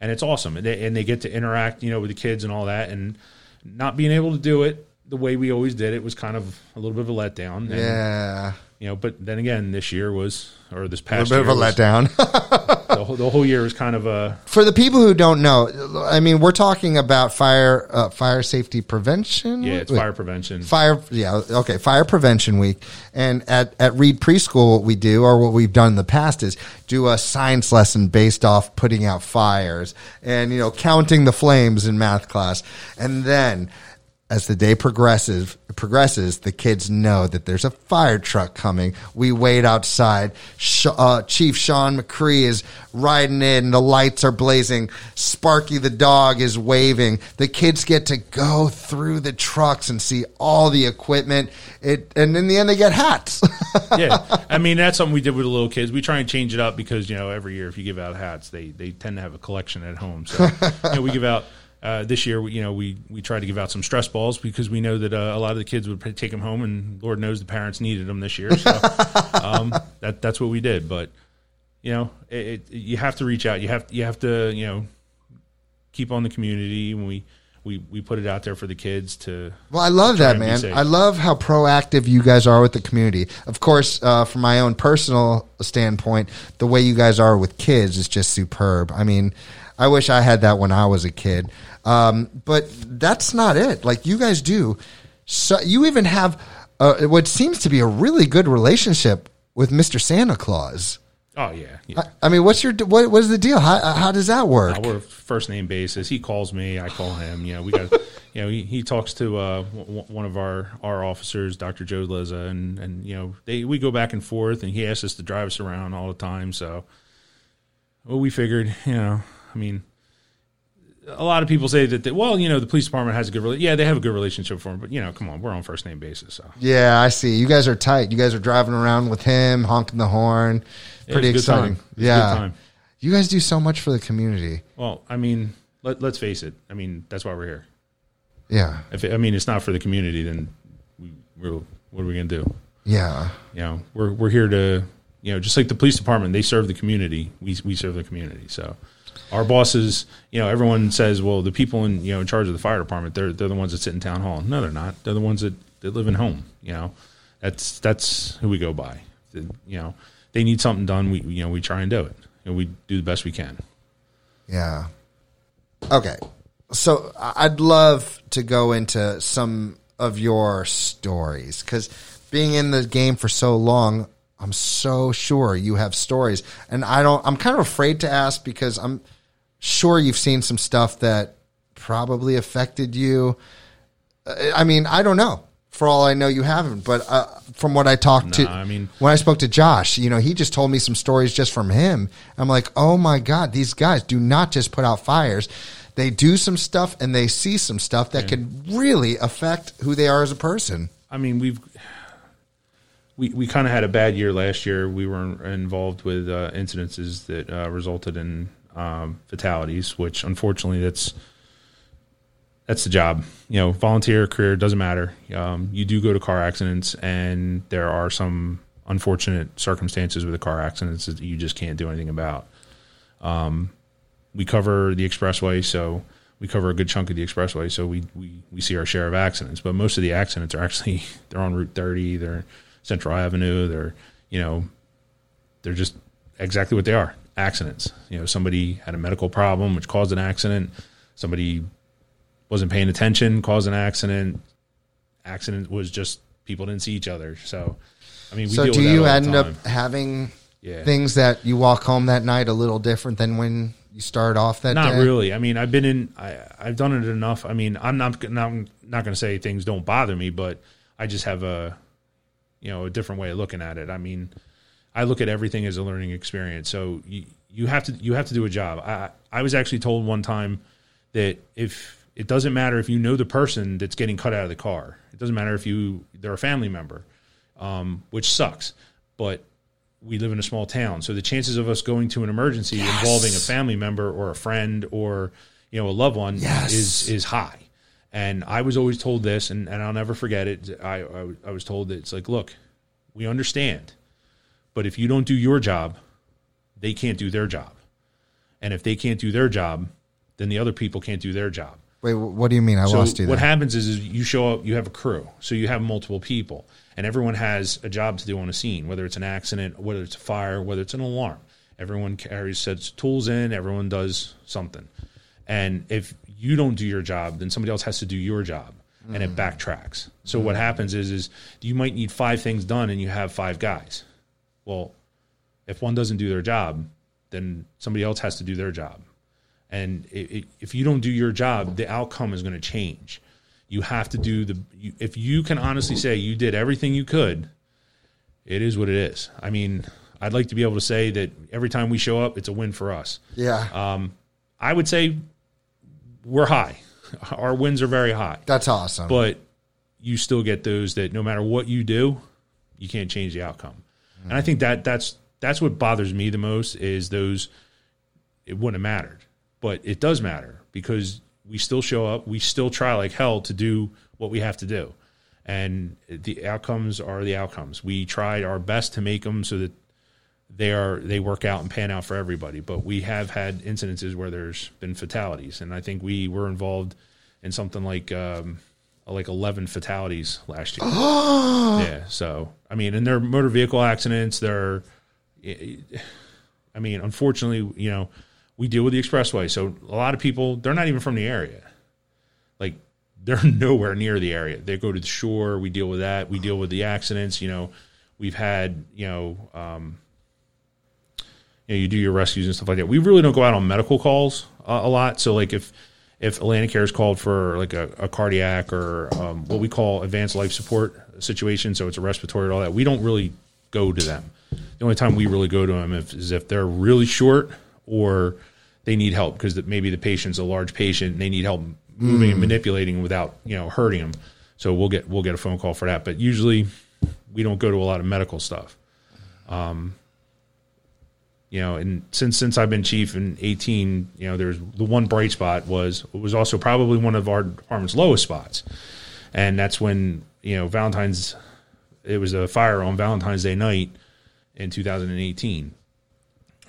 and it's awesome. And they, and they get to interact, you know, with the kids and all that. And not being able to do it the way we always did it was kind of a little bit of a letdown. And, Yeah. You know, but then again, this year was, or this A past little bit of a was- letdown. the, whole, the whole year was kind of a For the people who don't know, I mean, we're talking about fire uh, fire safety prevention. yeah, it's Wait, fire prevention. Fire, yeah, okay. Fire Prevention Week, and at at Reed Preschool, what we do, or what we've done in the past, is do a science lesson based off putting out fires and you know counting the flames in math class, and then as the day progresses, progresses, the kids know that there's a fire truck coming. We wait outside. Sh- uh, Chief Sean Macri is riding in. The lights are blazing. Sparky the dog is waving. The kids get to go through the trucks and see all the equipment. It, and in the end, they get hats. yeah, I mean that's something we did with the little kids. We try and change it up because you know every year if you give out hats, they they tend to have a collection at home. So you know, we give out. Uh, this year, we- you know, we we tried to give out some stress balls because we know that uh, a lot of the kids would take them home, and Lord knows the parents needed them this year. So um, that that's what we did. But you know, it, it, you have to reach out. You have you have to you know keep on the community. When we we we put it out there for the kids to Well, I love that, man. I love how proactive you guys are with the community. Of course, uh, from my own personal standpoint, the way you guys are with kids is just superb. I mean, I wish I had that when I was a kid. Um, but that's not it. Like you guys do. So you even have uh, what seems to be a really good relationship with Mr. Santa Claus. oh yeah, yeah. I, I mean, what's your what? What is the deal? How, how does that work? Uh, we're first name basis. He calls me, I call him. You know, we got, you know, he, he talks to uh, w- one of our our officers, Dr. Joe Liza, and and you know, they we go back and forth, and he asks us to drive us around all the time. So, well, we figured, you know, I mean. A lot of people say that, well, you know, the police department has a good, rela- yeah, they have a good relationship for him, but you know, come on, we're on first name basis, so Yeah, I see. You guys are tight. You guys are driving around with him, honking the horn. Pretty it was a good exciting. time. It was Yeah. You guys do so much for the community. Well, I mean, let, let's face it. I mean, that's why we're here. Yeah. If it, I mean, it's not for the community, then we, we're, what are we going to do? Yeah. you know we're we're here to you know just like the police department they serve the community we we serve the community so our bosses you know everyone says well the people in you know in charge of the fire department they're they're the ones that sit in town hall no they're not they're the ones that, that live in home you know that's that's who we go by you know they need something done we you know we try and do it and we do the best we can Yeah. Okay. So I'd love to go into some of your stories because being in the game for so long, I'm so sure you have stories. And I don't, I'm kind of afraid to ask because I'm sure you've seen some stuff that probably affected you. Uh, I mean, I don't know. For all I know, you haven't. But uh, from what I talked to, I mean- when I spoke to Josh, you know, he just told me some stories just from him. I'm like, oh my God, these guys do not just put out fires. They do some stuff and they see some stuff that can really affect who they are as a person. I mean, we've we we kind of had a bad year last year. We were involved with uh, incidences that uh, resulted in um, fatalities, which unfortunately that's that's the job. You know, volunteer career doesn't matter. Um, you do go to car accidents, and there are some unfortunate circumstances with the car accidents that you just can't do anything about. Um, we cover the expressway, so we cover a good chunk of the expressway, so we, we, we see our share of accidents. But most of the accidents are actually they're on Route 30, they're Central Avenue, they're you know they're just exactly what they are accidents. You know, somebody had a medical problem which caused an accident. Somebody wasn't paying attention, caused an accident. Accident was just people didn't see each other. So, I mean, we so do you end up having Yeah. things that you walk home that night a little different than when you start off that night? Not day? really. I mean, I've been in. I, I've done it enough. I mean, I'm not not not going to say things don't bother me, but I just have a, you know, a different way of looking at it. I mean, I look at everything as a learning experience. So you you have to you have to do a job. I I was actually told one time that if it doesn't matter if you know the person that's getting cut out of the car, it doesn't matter if you they're a family member, um, which sucks, but we live in a small town, so the chances of us going to an emergency involving a family member or a friend or you know a loved one Yes. is is high. And I was always told this, and, and I'll never forget it. I, I I was told that it's like, look, we understand, but if you don't do your job, they can't do their job, and if they can't do their job, then the other people can't do their job. Wait, what do you mean? I So lost you. what There. happens is, is you show up, you have a crew, so you have multiple people, and everyone has a job to do on a scene, whether it's an accident, whether it's a fire, whether it's an alarm. Everyone carries sets tools in. Everyone does something, and if you don't do your job, then somebody else has to do your job, and it mm. backtracks. So mm. what happens is, is you might need five things done, and you have five guys. Well, if one doesn't do their job, then somebody else has to do their job. And it, it, if you don't do your job, the outcome is going to change. You have to do the. You, if you can honestly say you did everything you could, it is what it is. I mean, I'd like to be able to say that every time we show up, it's a win for us. yeah, um, I would say we're high. Our wins are very high, that's awesome. but you still get those that no matter what you do, you can't change the outcome. And I think that that's that's what bothers me the most is those it wouldn't have mattered. But it does matter because we still show up, we still try like hell to do what we have to do. And the outcomes are the outcomes. We tried our best to make them so that they are they work out and pan out for everybody. But we have had incidences where there's been fatalities, and I think we were involved in something like um, like eleven fatalities last year. yeah, so I mean, and they're motor vehicle accidents. They're, I mean, unfortunately, you know, we deal with the expressway, so a lot of people they're not even from the area. Like they're nowhere near the area. They go to the shore. We deal with that. We deal with the accidents. You know, we've had you know. Um, you know, you do your rescues and stuff like that. We really don't go out on medical calls uh, a lot. So, like if if AtlantiCare is called for like a, a cardiac or um, what we call advanced life support situation, so it's a respiratory and all that, we don't really go to them. The only time we really go to them if, is if they're really short or they need help because maybe the patient's a large patient and they need help moving and manipulating without you know hurting them. So we'll get we'll get a phone call for that. But usually we don't go to a lot of medical stuff you know, and since since I've been chief in eighteen, you know, there's the one bright spot was it was also probably one of our department's lowest spots, and that's when you know Valentine's, it was a fire on Valentine's Day night in 2018.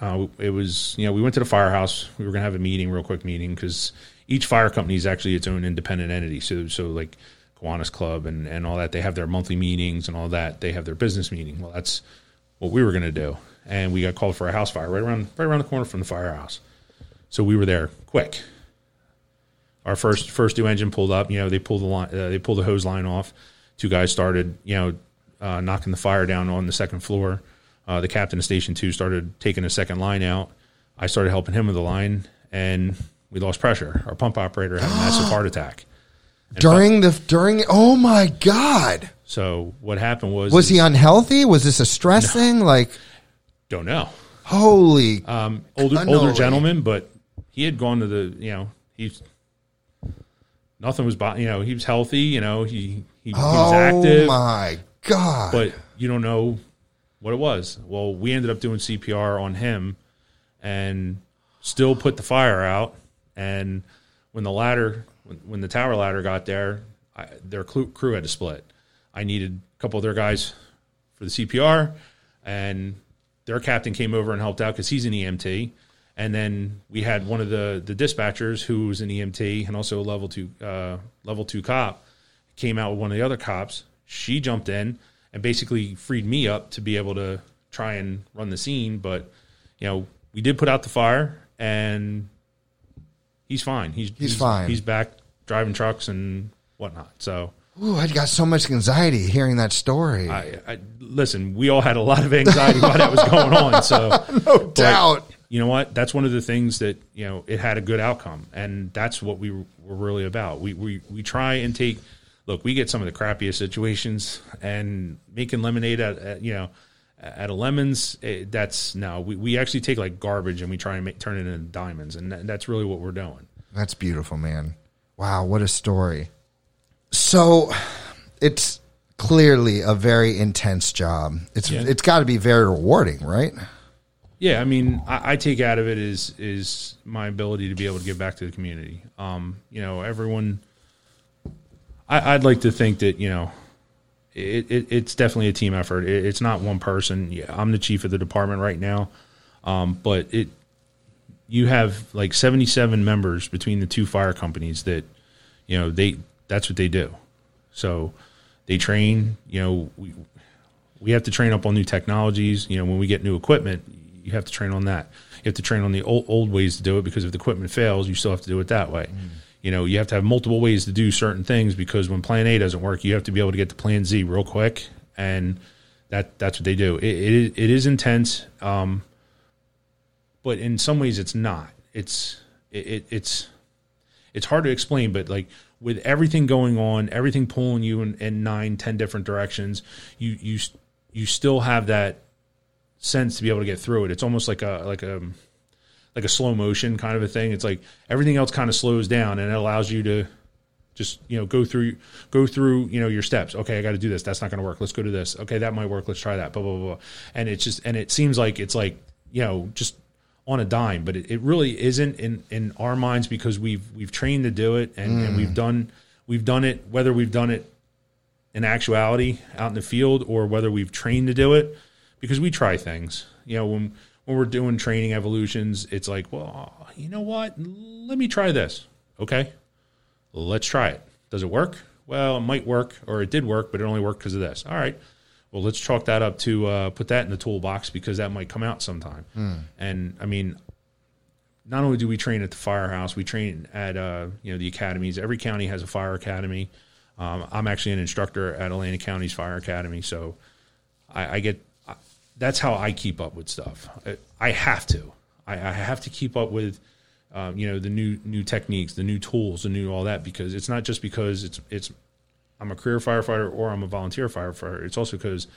Uh, it was you know we went to the firehouse. We were gonna have a meeting, real quick meeting, because each fire company is actually its own independent entity. So so like Kiwanis Club and and all that, they have their monthly meetings and all that. They have their business meeting. Well, that's what we were gonna do and we got called for a house fire right around right around the corner from the firehouse. So we were there quick. Our first first two engine pulled up. You know, they pulled the line, uh, they pulled the hose line off. Two guys started, you know, uh, knocking the fire down on the second floor. Uh, the captain of station two started taking a second line out. I started helping him with the line, and we lost pressure. Our pump operator had a massive heart attack. during the during oh my god, So what happened was was he unhealthy? Was this a stress thing? Like don't know. holy, um, older Cannoli. older gentleman, but he had gone to the you know he's nothing was you know he was healthy you know he he, he was oh active, my god! but you don't know what it was. Well, we ended up doing CPR on him and still put the fire out. And when the ladder when, when the tower ladder got there, I, their crew, crew had to split. I needed a couple of their guys for the CPR, and their captain came over and helped out because he's an EMT. And then we had one of the the dispatchers who was an EMT and also a level two uh, level two cop came out with one of the other cops. She jumped in and basically freed me up to be able to try and run the scene. But you know, we did put out the fire, and he's fine. He's He's fine. He's back driving trucks and whatnot. So Ooh, I got so much anxiety hearing that story. I, I listen. We all had a lot of anxiety while that was going on. So no doubt. you know what? That's one of the things that you know it had a good outcome, and that's what we were really about. We we we try and take. Look, we get some of the crappiest situations, and making lemonade at, at you know at a lemons. eh, that's no. We we actually take like garbage and we try and make, turn it into diamonds, and that, that's really what we're doing. That's beautiful, man. Wow, what a story. So, it's clearly a very intense job. It's Yeah. it's got to be very rewarding, right? Yeah, I mean, I, I take out of it is is my ability to be able to give back to the community. Um, you know, everyone. I, I'd like to think that you know, it, it, it's definitely a team effort. It, it's not one person. Yeah, I'm the chief of the department right now, um, but it you have like 77 members between the two fire companies that You know, they that's what they do. So they train. You know, we we have to train up on new technologies. You know, when we get new equipment, you have to train on that. You have to train on the old, old ways to do it because if the equipment fails, you still have to do it that way. You know, you have to have multiple ways to do certain things because when Plan A doesn't work, you have to be able to get to Plan Z real quick, and that that's what they do. It it, it is intense, um, but in some ways, it's not. It's it, it it's it's hard to explain, but like with everything going on, everything pulling you in, in nine, ten different directions, you you you still have that sense to be able to get through it. It's almost like a like a like a slow motion kind of a thing. It's like everything else kind of slows down and it allows you to just you know go through go through you know your steps. Okay, I got to do this. That's not going to work. Let's go to this. Okay, that might work. Let's try that. Blah blah blah. And it's just and it seems like it's like you know just on a dime, but it, it really isn't in in our minds because we've we've trained to do it and, and we've mm. done we've done it whether we've done it in actuality out in the field or whether we've trained to do it because we try things. You know, when when we're doing training evolutions, it's like, well, you know what? Let me try this. Okay, let's try it. Does it work? Well, it might work, or it did work, but it only worked because of this. All right. Well, let's chalk that up to uh, put that in the toolbox because that might come out sometime. And I mean, not only do we train at the firehouse, we train at uh, you know the academies. Every county has a fire academy. Um, I'm actually an instructor at Atlantic County's Fire Academy, so I, I get I- that's how I keep up with stuff. I, I have to. I, I have to keep up with um, you know the new new techniques, the new tools, the new all that because it's not just because it's it's I'm a career firefighter or I'm a volunteer firefighter. It's also because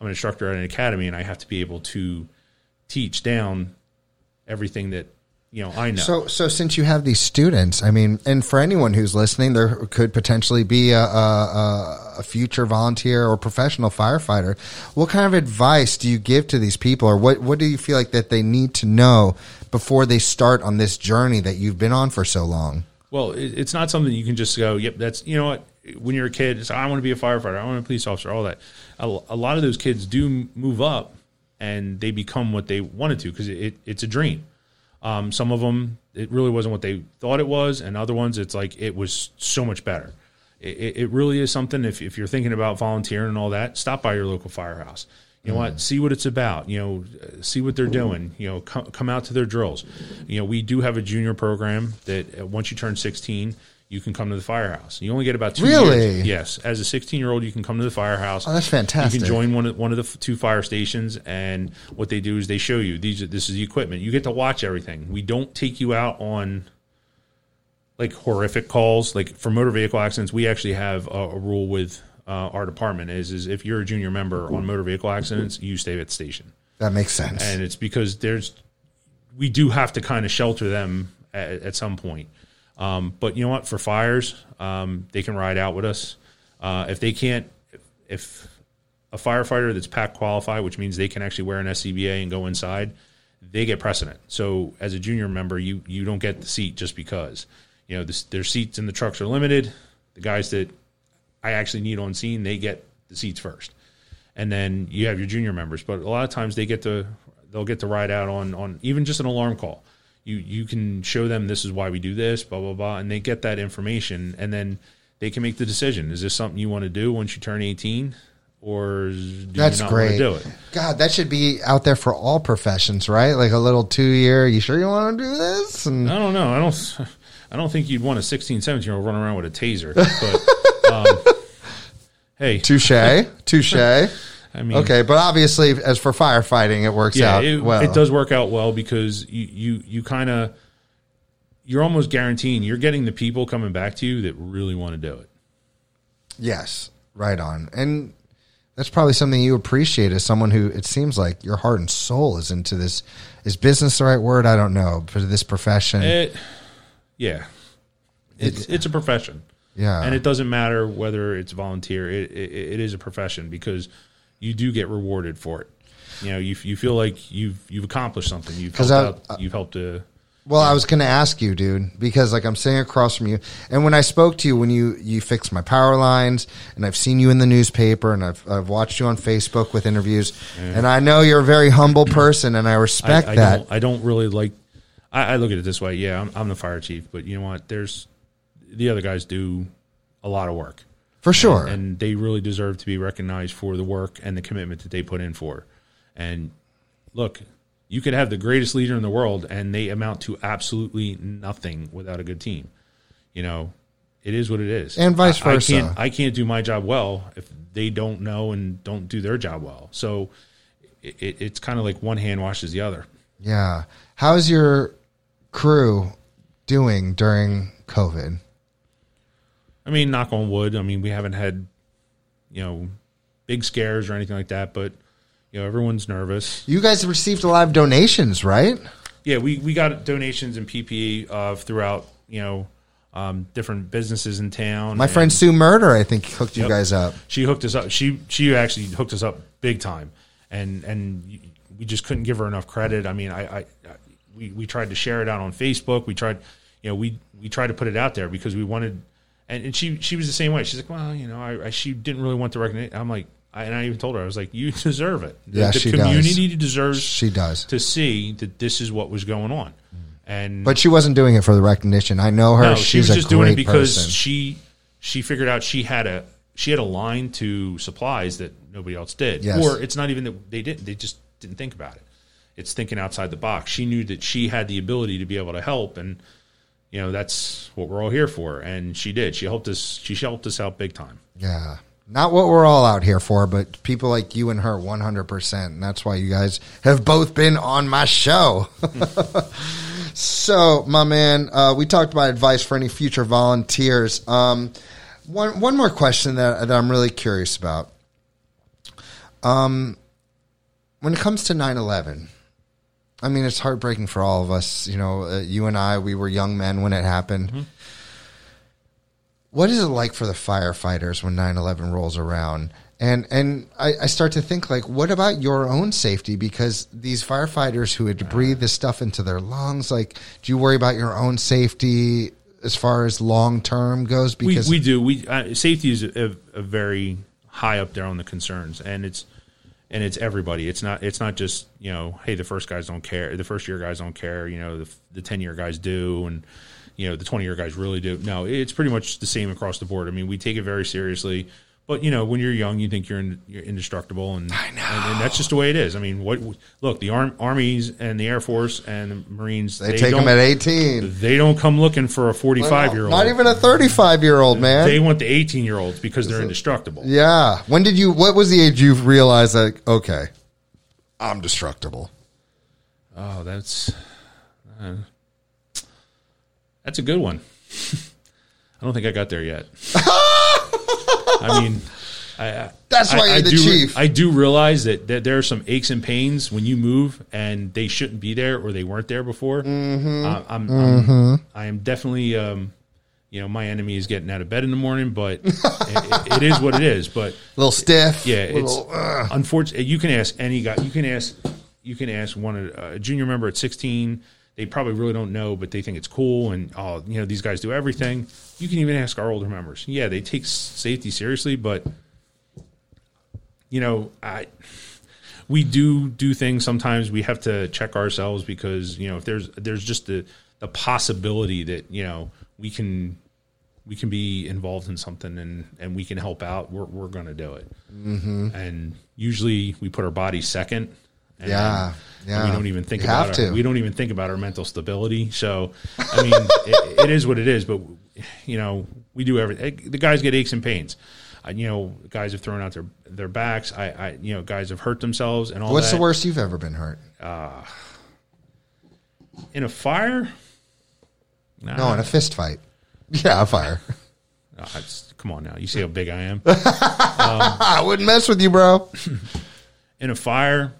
I'm an instructor at an academy and I have to be able to teach down everything that you know I know. So, so since you have these students, I mean, and for anyone who's listening, there could potentially be a, a, a- future volunteer or professional firefighter. What kind of advice do you give to these people, or what what do you feel like that they need to know before they start on this journey that you've been on for so long? Well, it, it's not something you can just go, yep, that's, you know what, when you're a kid, it's, I want to be a firefighter, I want to be a police officer, all that. A, a lot of those kids do move up and they become what they wanted to because it, it's a dream. Um, some of them, it really wasn't what they thought it was, and other ones, it's like it was so much better. It, it- it really is something. If, if you're thinking about volunteering and all that, stop by your local firehouse. You know what? See what it's about. You know, see what they're doing. You know, come, come out to their drills. You know, we do have a junior program that uh, once you turn 16, you can come to the firehouse. You only get about two Really? years. Yes, as a 16 year old, you can come to the firehouse. Oh, that's fantastic. You can join one of one of the f- two fire stations, and what they do is they show you these. This is the equipment. You get to watch everything. We don't take you out on like horrific calls. Like for motor vehicle accidents, we actually have a, a rule with uh, our department is is if you're a junior member on motor vehicle accidents, you stay at the station That makes sense. and it's because there's we do have to kind of shelter them at, at some point. Um, but you know what? For fires, um, they can ride out with us. Uh, if they can't, if, if a firefighter that's pack qualified, which means they can actually wear an SCBA and go inside, they get precedent. So as a junior member, you you don't get the seat just because you know this, their seats in the trucks are limited. The guys that I actually need on scene, they get the seats first and then you have your junior members. But a lot of times they get to they'll get to ride out on on even just an alarm call. You you can show them this is why we do this, blah blah blah, and they get that information, and then they can make the decision: is this something you want to do once you turn eighteen, or do That's you not great. want to do it? God, that should be out there for all professions, right? Like a little two year. You sure you want to do this? And I don't know. I don't. I don't think you'd want a 16, 17 year old running around with a taser. But um, hey, touche, touche. I mean, Okay, but obviously, as for firefighting, it works yeah, out it, well. it does work out well because you you, you kind of you're almost guaranteeing you're getting the people coming back to you that really want to do it. Yes, right on. And that's probably something you appreciate as someone who it seems like your heart and soul is into this. Is business the right word? I don't know for this profession. It, yeah, it's it's a profession. yeah, and it doesn't matter whether it's volunteer. It, it it is a profession because you do get rewarded for it. You know, you you feel like you've you've accomplished something. You've helped I- out. You've helped to. Well, I was going to ask you, dude, because like I'm sitting across from you, and when I spoke to you, when you you fixed my power lines, and I've seen you in the newspaper, and I've I've watched you on Facebook with interviews, and I know you're a very humble person, and I I, respect I that. don't. I don't really like. I, I look at it this way. Yeah, I'm, I'm the fire chief, but you know what? There's the other guys do a lot of work, For sure. and they really deserve to be recognized for the work and the commitment that they put in for. And look, you could have the greatest leader in the world, and they amount to absolutely nothing without a good team. You know, it is what it is, And vice I- versa. I can't, I can't do my job well if they don't know and don't do their job well. So it, it's kind of like one hand washes the other. yeah. How's your crew doing during COVID? I mean, knock on wood. I mean, we haven't had, you know, big scares or anything like that, but you know, everyone's nervous. You guys received a lot of donations, right? Yeah, we, we got donations and PPE uh, throughout, you know, um, different businesses in town. My And friend Sue Murder, I think, hooked you Yep. guys up. she hooked us up. She she actually hooked us up big time, and and we just couldn't give her enough credit. I mean, I, I, I we we tried to share it out on Facebook. We tried, you know, we we tried to put it out there because we wanted, and, and she she was the same way. She's like, well, you know, I, I she didn't really want the recognition. I'm like, I, and I even told her I was like, you deserve it. The, Yeah, the she does. community deserves She does. to see that this is what was going on, and But she wasn't doing it for the recognition. I know her. no, She's she was a just great doing it because person. she she figured out she had a she had a line to supplies that nobody else did. Yes. Or it's not even that they didn't; they just didn't think about it. It's thinking outside the box. She knew that she had the ability to be able to help, and you know that's what we're all here for. And she did. She helped us. She helped us out big time. Yeah. Not what we're all out here for, but people like you and her 100%. And that's why you guys have both been on my show. so, my man, uh, we talked about advice for any future volunteers. Um, one, one more question that, that I'm really curious about. Um, when it comes to 9 11, I mean, it's heartbreaking for all of us. You know, uh, you and I, we were young men when it happened. What is it like for the firefighters when 9-11 rolls around? And and I, I start to think like, what about your own safety? Because these firefighters who had to breathe this stuff into their lungs, like, do you worry about your own safety as far as long term goes? We, Because we do. We uh, safety is a, a very high up there on the concerns, and it's and it's everybody. It's not it's not just you know, hey, the first guys don't care, the first year guys don't care. You know, the the ten year guys do, and you know, the twenty year guys really do. No, it's pretty much the same across the board. I mean, we take it very seriously. But you know, when you're young, you think you're, in, you're indestructible, and, and and that's just the way it is. I mean, what look the arm, armies and the Air Force and the Marines they, take them at 18. They don't come looking for a 45 year old. Not even a 35 year old, man. They want the 18 year olds because they're indestructible. yeah. When did you, what was the age you realized that, okay, I'm destructible? Oh, that's uh, that's a good one. I don't think I got there yet. I mean, I, That's why I- you're I the do, chief. I do realize that, that there are some aches and pains when you move and they shouldn't be there or they weren't there before. Mm-hmm. Uh, I'm, I'm, I am definitely, um, you know, my enemy is getting out of bed in the morning, but it, it- it is what it is. But A little stiff. Yeah, it's uh, unfortunate. You can ask any guy. You can ask. You can ask one of a junior member at 16. They probably really don't know, but they think it's cool, and oh, you know, these guys do everything. You can even ask our older members. Yeah, they take safety seriously, but you know, I we do do things sometimes. We have to check ourselves because you know if there's there's just the the possibility that you know we can we can be involved in something and and we can help out. We're we're going to do it. Mm-hmm. And usually we put our body second. And Yeah, yeah. We don't even think You about our, we don't even think about our mental stability. So, I mean, it, it is what it is. But you know, we do everything. Eh, the guys get aches and pains. I, you know, guys have thrown out their their backs. I, I you know, guys have hurt themselves and all. what's that. the worst you've ever been hurt? Uh, in a fire? Nah, No, in a fist fight. Yeah, a fire. no, it's- come on now. You see how big I am. Um, I wouldn't mess with you, bro. in a fire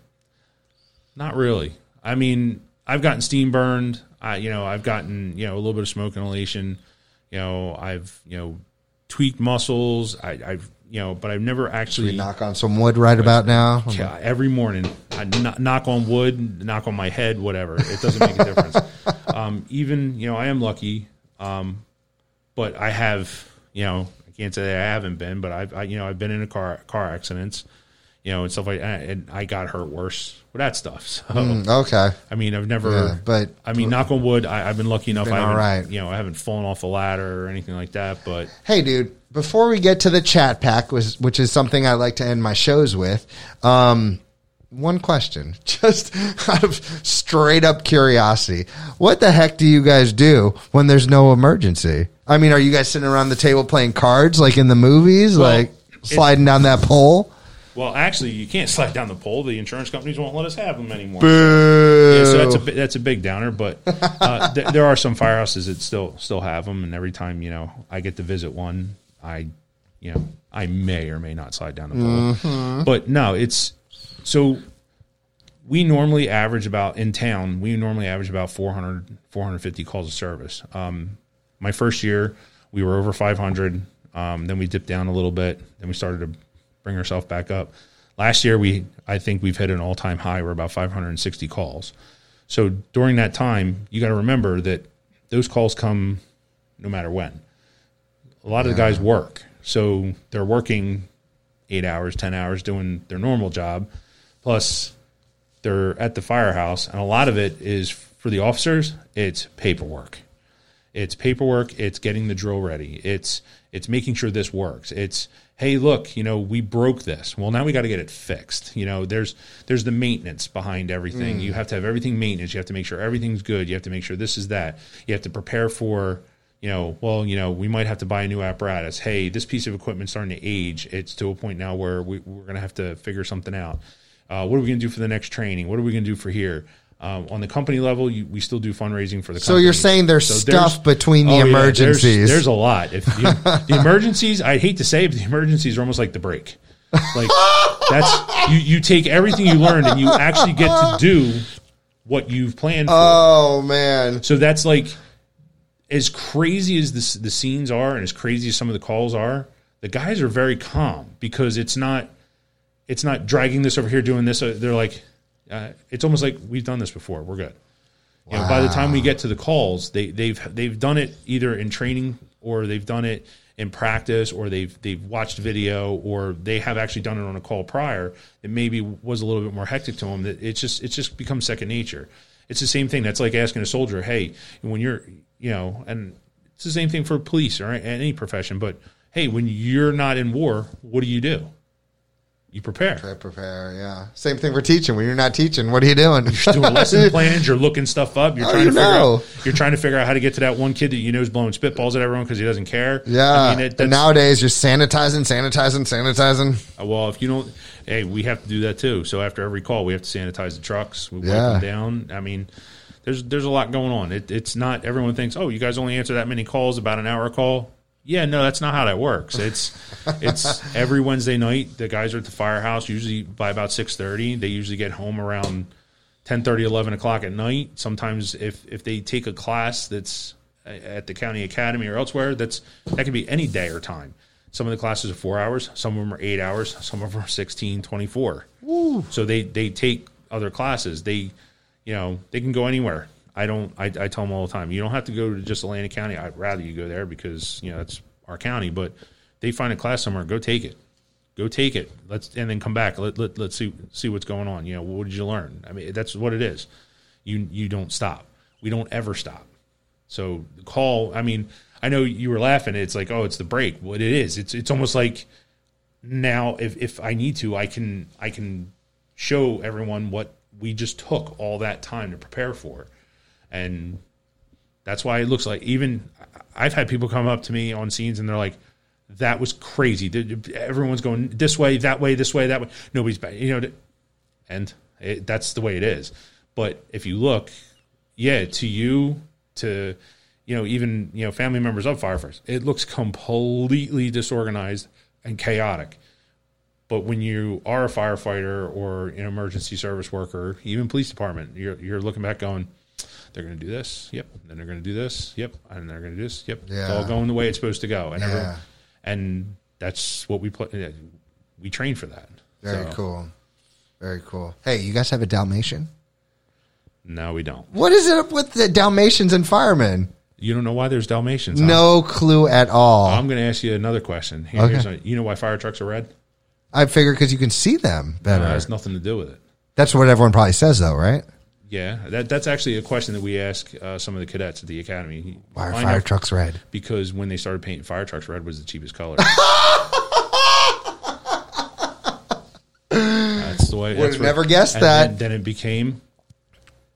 not really. I mean i've gotten steam burned. I you know i've gotten you know a little bit of smoke inhalation. You know i've you know tweaked muscles. I, i've you know but i've never actually Knock on some wood right about now. Yeah, every morning. I kno- knock on wood knock on my head whatever. It doesn't make a difference. Um, even you know i am lucky um, but i have you know i can't say i haven't been but i've I, you know i've been in a car car accidents you know, and stuff like that. And I got hurt worse with that stuff. So Okay. I mean, I've never, Yeah, but- I mean, knock on wood, I, I've been lucky enough. Been I haven't, all right. you know, I haven't fallen off a ladder or anything like that. But Hey, dude, before we get to the chat pack, which, which is something I like to end my shows with, um, one question, just out of straight up curiosity. What the heck do you guys do when there's no emergency? I mean, are you guys sitting around the table playing cards like in the movies, Well, like sliding down that pole? Well, actually, you can't slide down the pole. The insurance companies won't let us have them anymore. Boo. Yeah, so that's a that's a big downer, but uh, th- there are some firehouses that still still have them, and every time you know I get to visit one, I you know I may or may not slide down the pole, but no, it's so we normally average about in town we normally average about 400 450 calls of service um, my first year we were over 500 um, then we dipped down a little bit then we started to bring ourselves back up last year we i think we've hit an all-time high we're about 560 calls so during that time you got to remember that those calls come no matter when a lot of the guys work so they're working eight hours ten hours doing their normal job plus they're at the firehouse, and a lot of it is for the officers. It's paperwork. It's paperwork. It's getting the drill ready. It's it's making sure this works. It's hey, look, you know, we broke this. Well, now we got to get it fixed. You know, there's there's the maintenance behind everything. You have to have everything maintenance. You have to make sure everything's good. You have to make sure this is that. You have to prepare for you know, well, you know, we might have to buy a new apparatus. Hey, this piece of equipment's starting to age. It's to a point now where we, we're going to have to figure something out. Uh, what are we going to do for the next training? What are we going to do for here? Um, on the company level, you, we still do fundraising for the. So you're saying there's stuff between the oh, yeah, there's- emergencies. there's, a lot. If the, the emergencies, I hate to say, it, but the emergencies are almost like the break. Like that's you. You take everything you learned and you actually get to do what you've planned for. Oh man. So that's like as crazy as this, the scenes are, and as crazy as some of the calls are. The guys are very calm because it's not it's not dragging this over here, doing this. Uh, They're like, uh, it's almost like we've done this before. We're good. You know, by the time we get to the calls, they, they've they've done it either in training or they've done it in practice or they've they've watched video or they have actually done it on a call prior. It maybe was a little bit more hectic to them. That it's just it's just becomes second nature. It's the same thing. That's like asking a soldier, hey, when you're you know, and it's the same thing for police or any profession. But hey, when you're not in war, what do you do? You prepare. I prepare, yeah. Same thing for teaching. When you're not teaching, what are you doing? You're doing lesson plans. You're looking stuff up. You're How trying do to figure know? out. You're trying to figure out how to get to that one kid that you know is blowing spitballs at everyone because he doesn't care. Yeah. I mean, it, and nowadays you're sanitizing, sanitizing, sanitizing. Uh, well, if you don't, hey, we have to do that too. So after every call, we have to sanitize the trucks. We wipe Yeah. them down. I mean, there's there's a lot going on. It, it's not everyone thinks, oh, you guys only answer that many calls about an hour call. Yeah, no, that's not how that works. It's it's every Wednesday night. The guys are at the firehouse usually by about six thirty. They usually get home around 10 11 o'clock at night sometimes if if they take a class that's at the county academy or elsewhere that's that can be any day or time some of the classes are four hours some of them are eight hours some of them are 16 24 so they they take other classes they you know they can go anywhere i don't I, I tell them all the time you don't have to go to just Atlantic county. I'd rather you go there because you know it's our county. But they find a class somewhere go take it. Go take it. Let's and then come back. Let, let, let's see see what's going on. You know what did you learn? I mean that's what it is. You you don't stop. We don't ever stop. So call i mean i know you were laughing. It's like oh it's the break. What it is it's it's almost like now if if i need to i can i can show everyone what we just took all that time to prepare for and that's why it looks like even I've had people come up to me on scenes and they're like, "That was crazy. Everyone's going this way, that way, this way, that way. Nobody's back." You know, and it, that's the way it is. But if you look, yeah, to you, to you know, even you know, family members of firefighters, it looks completely disorganized and chaotic. But when you are a firefighter or an emergency service worker, even police department, you're you're looking back going, they're going to do this, yep. Then they're going to do this, yep. And they're going to do this, yep. It's all going the way it's supposed to go, and Yeah. everyone, and that's what we play. We train for that. Very So, cool. Very cool. Hey, you guys have a Dalmatian? No, we don't. What is it up with the Dalmatians and firemen? You don't know why there's Dalmatians? huh? No clue at all. I'm going to ask you another question. Here- Okay. here's a- you know why fire trucks are red? I figure because you can see them better. it has nothing to do with it. That's what everyone probably says, though, right? Yeah, that, that's actually a question that we ask uh, some of the cadets at the academy. Why are fire out- trucks red? Because when they started painting fire trucks, red was the cheapest color. that's the way. Would've never guessed and that. Then, then it became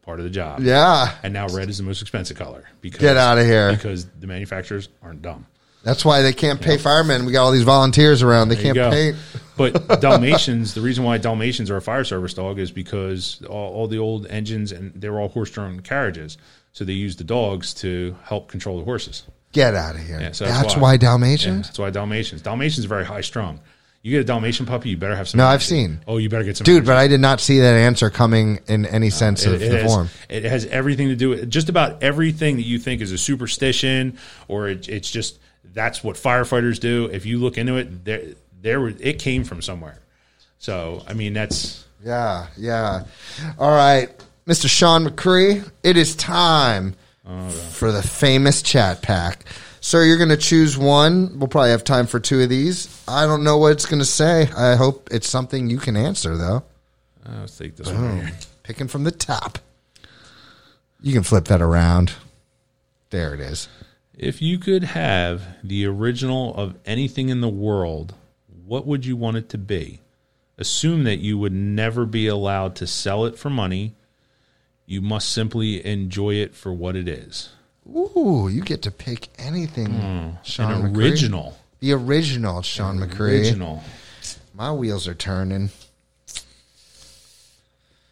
part of the job. Yeah, And now red is the most expensive color. Because, Get of here. Because the manufacturers aren't dumb. That's why they can't pay firemen. We got all these volunteers around. They There can't pay. But Dalmatians, the reason why Dalmatians are a fire service dog is because all, all the old engines and they're all horse-drawn carriages, so they use the dogs to help control the horses. Get out of here. Yeah, so that's, that's why, why. Yeah, Dalmatians. that's why Dalmatians. Dalmatians are very high strung. You get a Dalmatian puppy, you better have some. No, I've seen. Oh, you better get some. Dude, energy. but I did not see that answer coming in any uh, sense of It, it the has, form. it has everything to do with just about everything that you think is a superstition or it, it's just that's what firefighters do. If you look into it, there, there, it came from somewhere. So, I mean, that's Yeah, yeah. All right, Mr. Sean Macri, it is time for the famous chat pack. Sir, you're going to choose one. We'll probably have time for two of these. I don't know what it's going to say. I hope it's something you can answer, though. let's take this one. Picking from the top. You can flip that around. There it is. If you could have the original of anything in the world, what would you want it to be? Assume that you would never be allowed to sell it for money. You must simply enjoy it for what it is. Ooh, you get to pick anything, Sean An Macri. original. The original, Sean Macri. Original. My wheels are turning.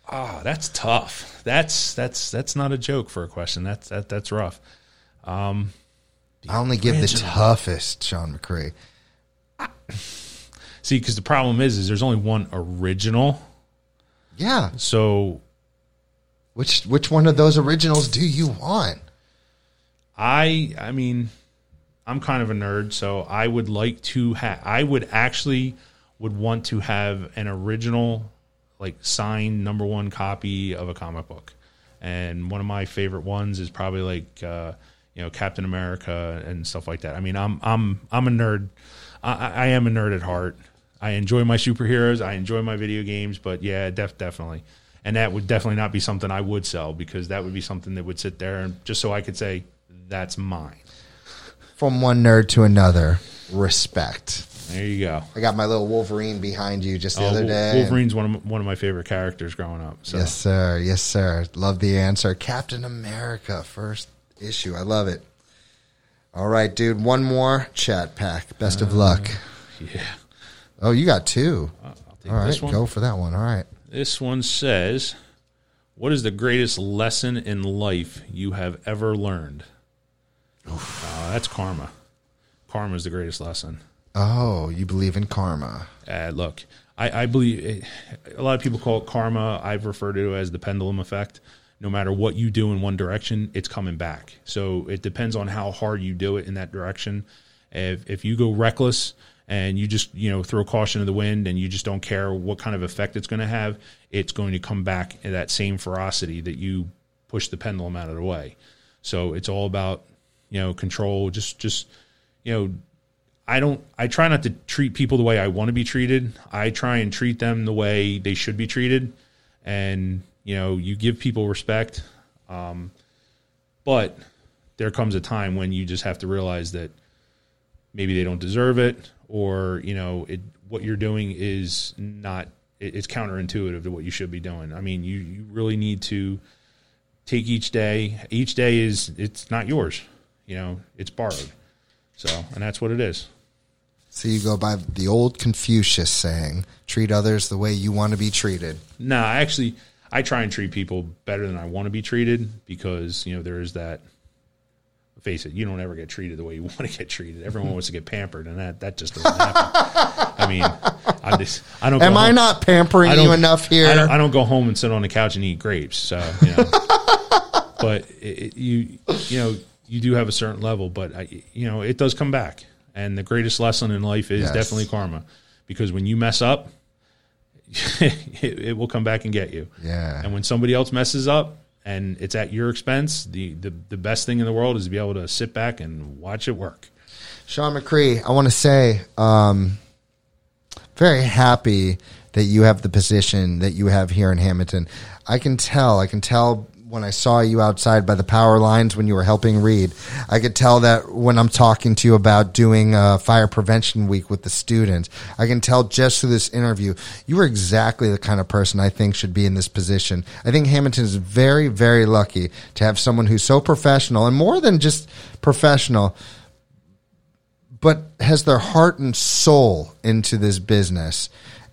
Ah, that's tough. That's that's that's not a joke for a question. That's that that's rough. I only give the toughest, Sean Macri. See, because the problem is, is there's only one original. Yeah. So Which which one of those originals do you want? I, I mean, I'm kind of a nerd, so I would like to have. I would actually would want to have an original, like signed number one copy of a comic book, and one of my favorite ones is probably like uh, you know Captain America and stuff like that. I mean, I'm I'm I'm a nerd. I, I am a nerd at heart. I enjoy my superheroes. I enjoy my video games, but yeah, def- definitely. And that would definitely not be something I would sell because that would be something that would sit there and just so I could say that's mine. From one nerd to another. Respect. There you go. I got my little Wolverine behind you just the Oh, other day. Wolverine's one of my, one of my favorite characters growing up. So Yes, sir. Yes, sir. Love the answer. Captain America, first issue. I love it. All right, dude. One more chat pack. Best of luck. yeah, Oh, you got two. Take All right, go for that one. All right. This one says, "What is the greatest lesson in life you have ever learned?" Uh, that's karma. Karma is the greatest lesson. Oh, you believe in karma. Uh, look, I, I believe it, a lot of people call it karma. I've referred to it as the pendulum effect. No matter what you do in one direction, it's coming back. So it depends on how hard you do it in that direction. If if you go reckless and you just you know throw caution to the wind and you just don't care what kind of effect it's going to have, it's going to come back in that same ferocity that you push the pendulum out of the way. So it's all about you know control. Just just you know I don't I try not to treat people the way I want to be treated. I try and treat them the way they should be treated. And, you know, you give people respect. Um, but there comes a time when you just have to realize that maybe they don't deserve it or, you know, it what you're doing is not it, it's counterintuitive to what you should be doing. I mean, you you really need to take each day. Each day is it's not yours. You know, it's borrowed. So, and that's what it is. So you go by the old Confucius saying, treat others the way you want to be treated. No, I actually I try and treat people better than I want to be treated because you know there is that. Face it, you don't ever get treated the way you want to get treated. Everyone wants to get pampered, and that that just doesn't happen. I mean, I'm just I don't. Am I home- not pampering I you enough here? I don't, I don't go home and sit on the couch and eat grapes. So, you know. but it- you you know you do have a certain level, but I, you know it does come back. And the greatest lesson in life is Yes. definitely karma, because when you mess up, it, it will come back and get you. Yeah. And when somebody else messes up and it's at your expense, the the, the best thing in the world is to be able to sit back and watch it work. Sean Macri, I want to say, um, very happy that you have the position that you have here in Hammonton. I can tell. I can tell when I saw you outside by the power lines when you were helping Reed. I could tell that when I'm talking to you about doing fire prevention week with the students. I can tell just through this interview, you are exactly the kind of person I think should be in this position. I think Hammonton is very, very lucky to have someone who's so professional and more than just professional, but has their heart and soul into this business.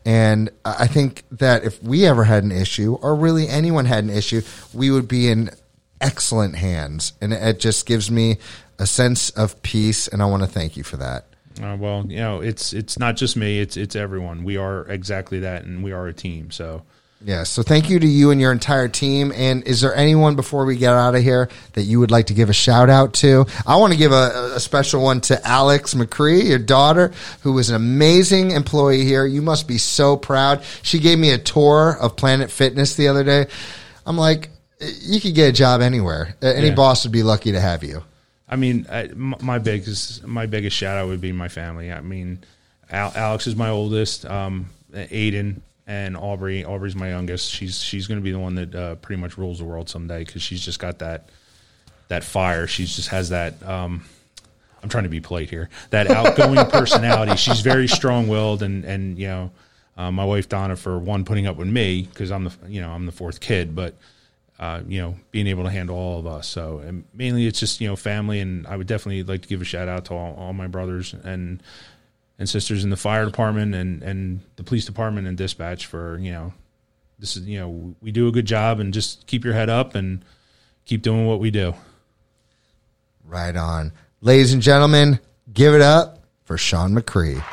And I think that if we ever had an issue, or really anyone had an issue, we would be in excellent hands. And it just gives me a sense of peace. And I want to thank you for that. Uh, well, you know, it's it's not just me; it's it's everyone. We are exactly that, and we are a team. So yeah. So thank you to you and your entire team. And is there anyone before we get out of here that you would like to give a shout out to? I want to give a, a special one to Alex Macri, your daughter, who was an amazing employee here. You must be so proud. She gave me a tour of Planet Fitness the other day. I'm like, you could get a job anywhere. Any Yeah. boss would be lucky to have you. I mean, I, my biggest my biggest shout out would be my family. I mean, Al, Alex is my oldest. Um, Aiden and Aubrey. Aubrey's my youngest. She's she's going to be the one that uh, pretty much rules the world someday because she's just got that that fire. She just has that. Um, I'm trying to be polite here. That outgoing personality. She's very strong willed, and and you know, uh, my wife Donna for one putting up with me because I'm the you know I'm the fourth kid, but uh, you know, being able to handle all of us. So and mainly it's just, you know, family. And I would definitely like to give a shout out to all, all my brothers and, and sisters in the fire department and, and the police department and dispatch for, you know, this is, you know, we do a good job and just keep your head up and keep doing what we do. Right on. Ladies and gentlemen, give it up for Sean Macri.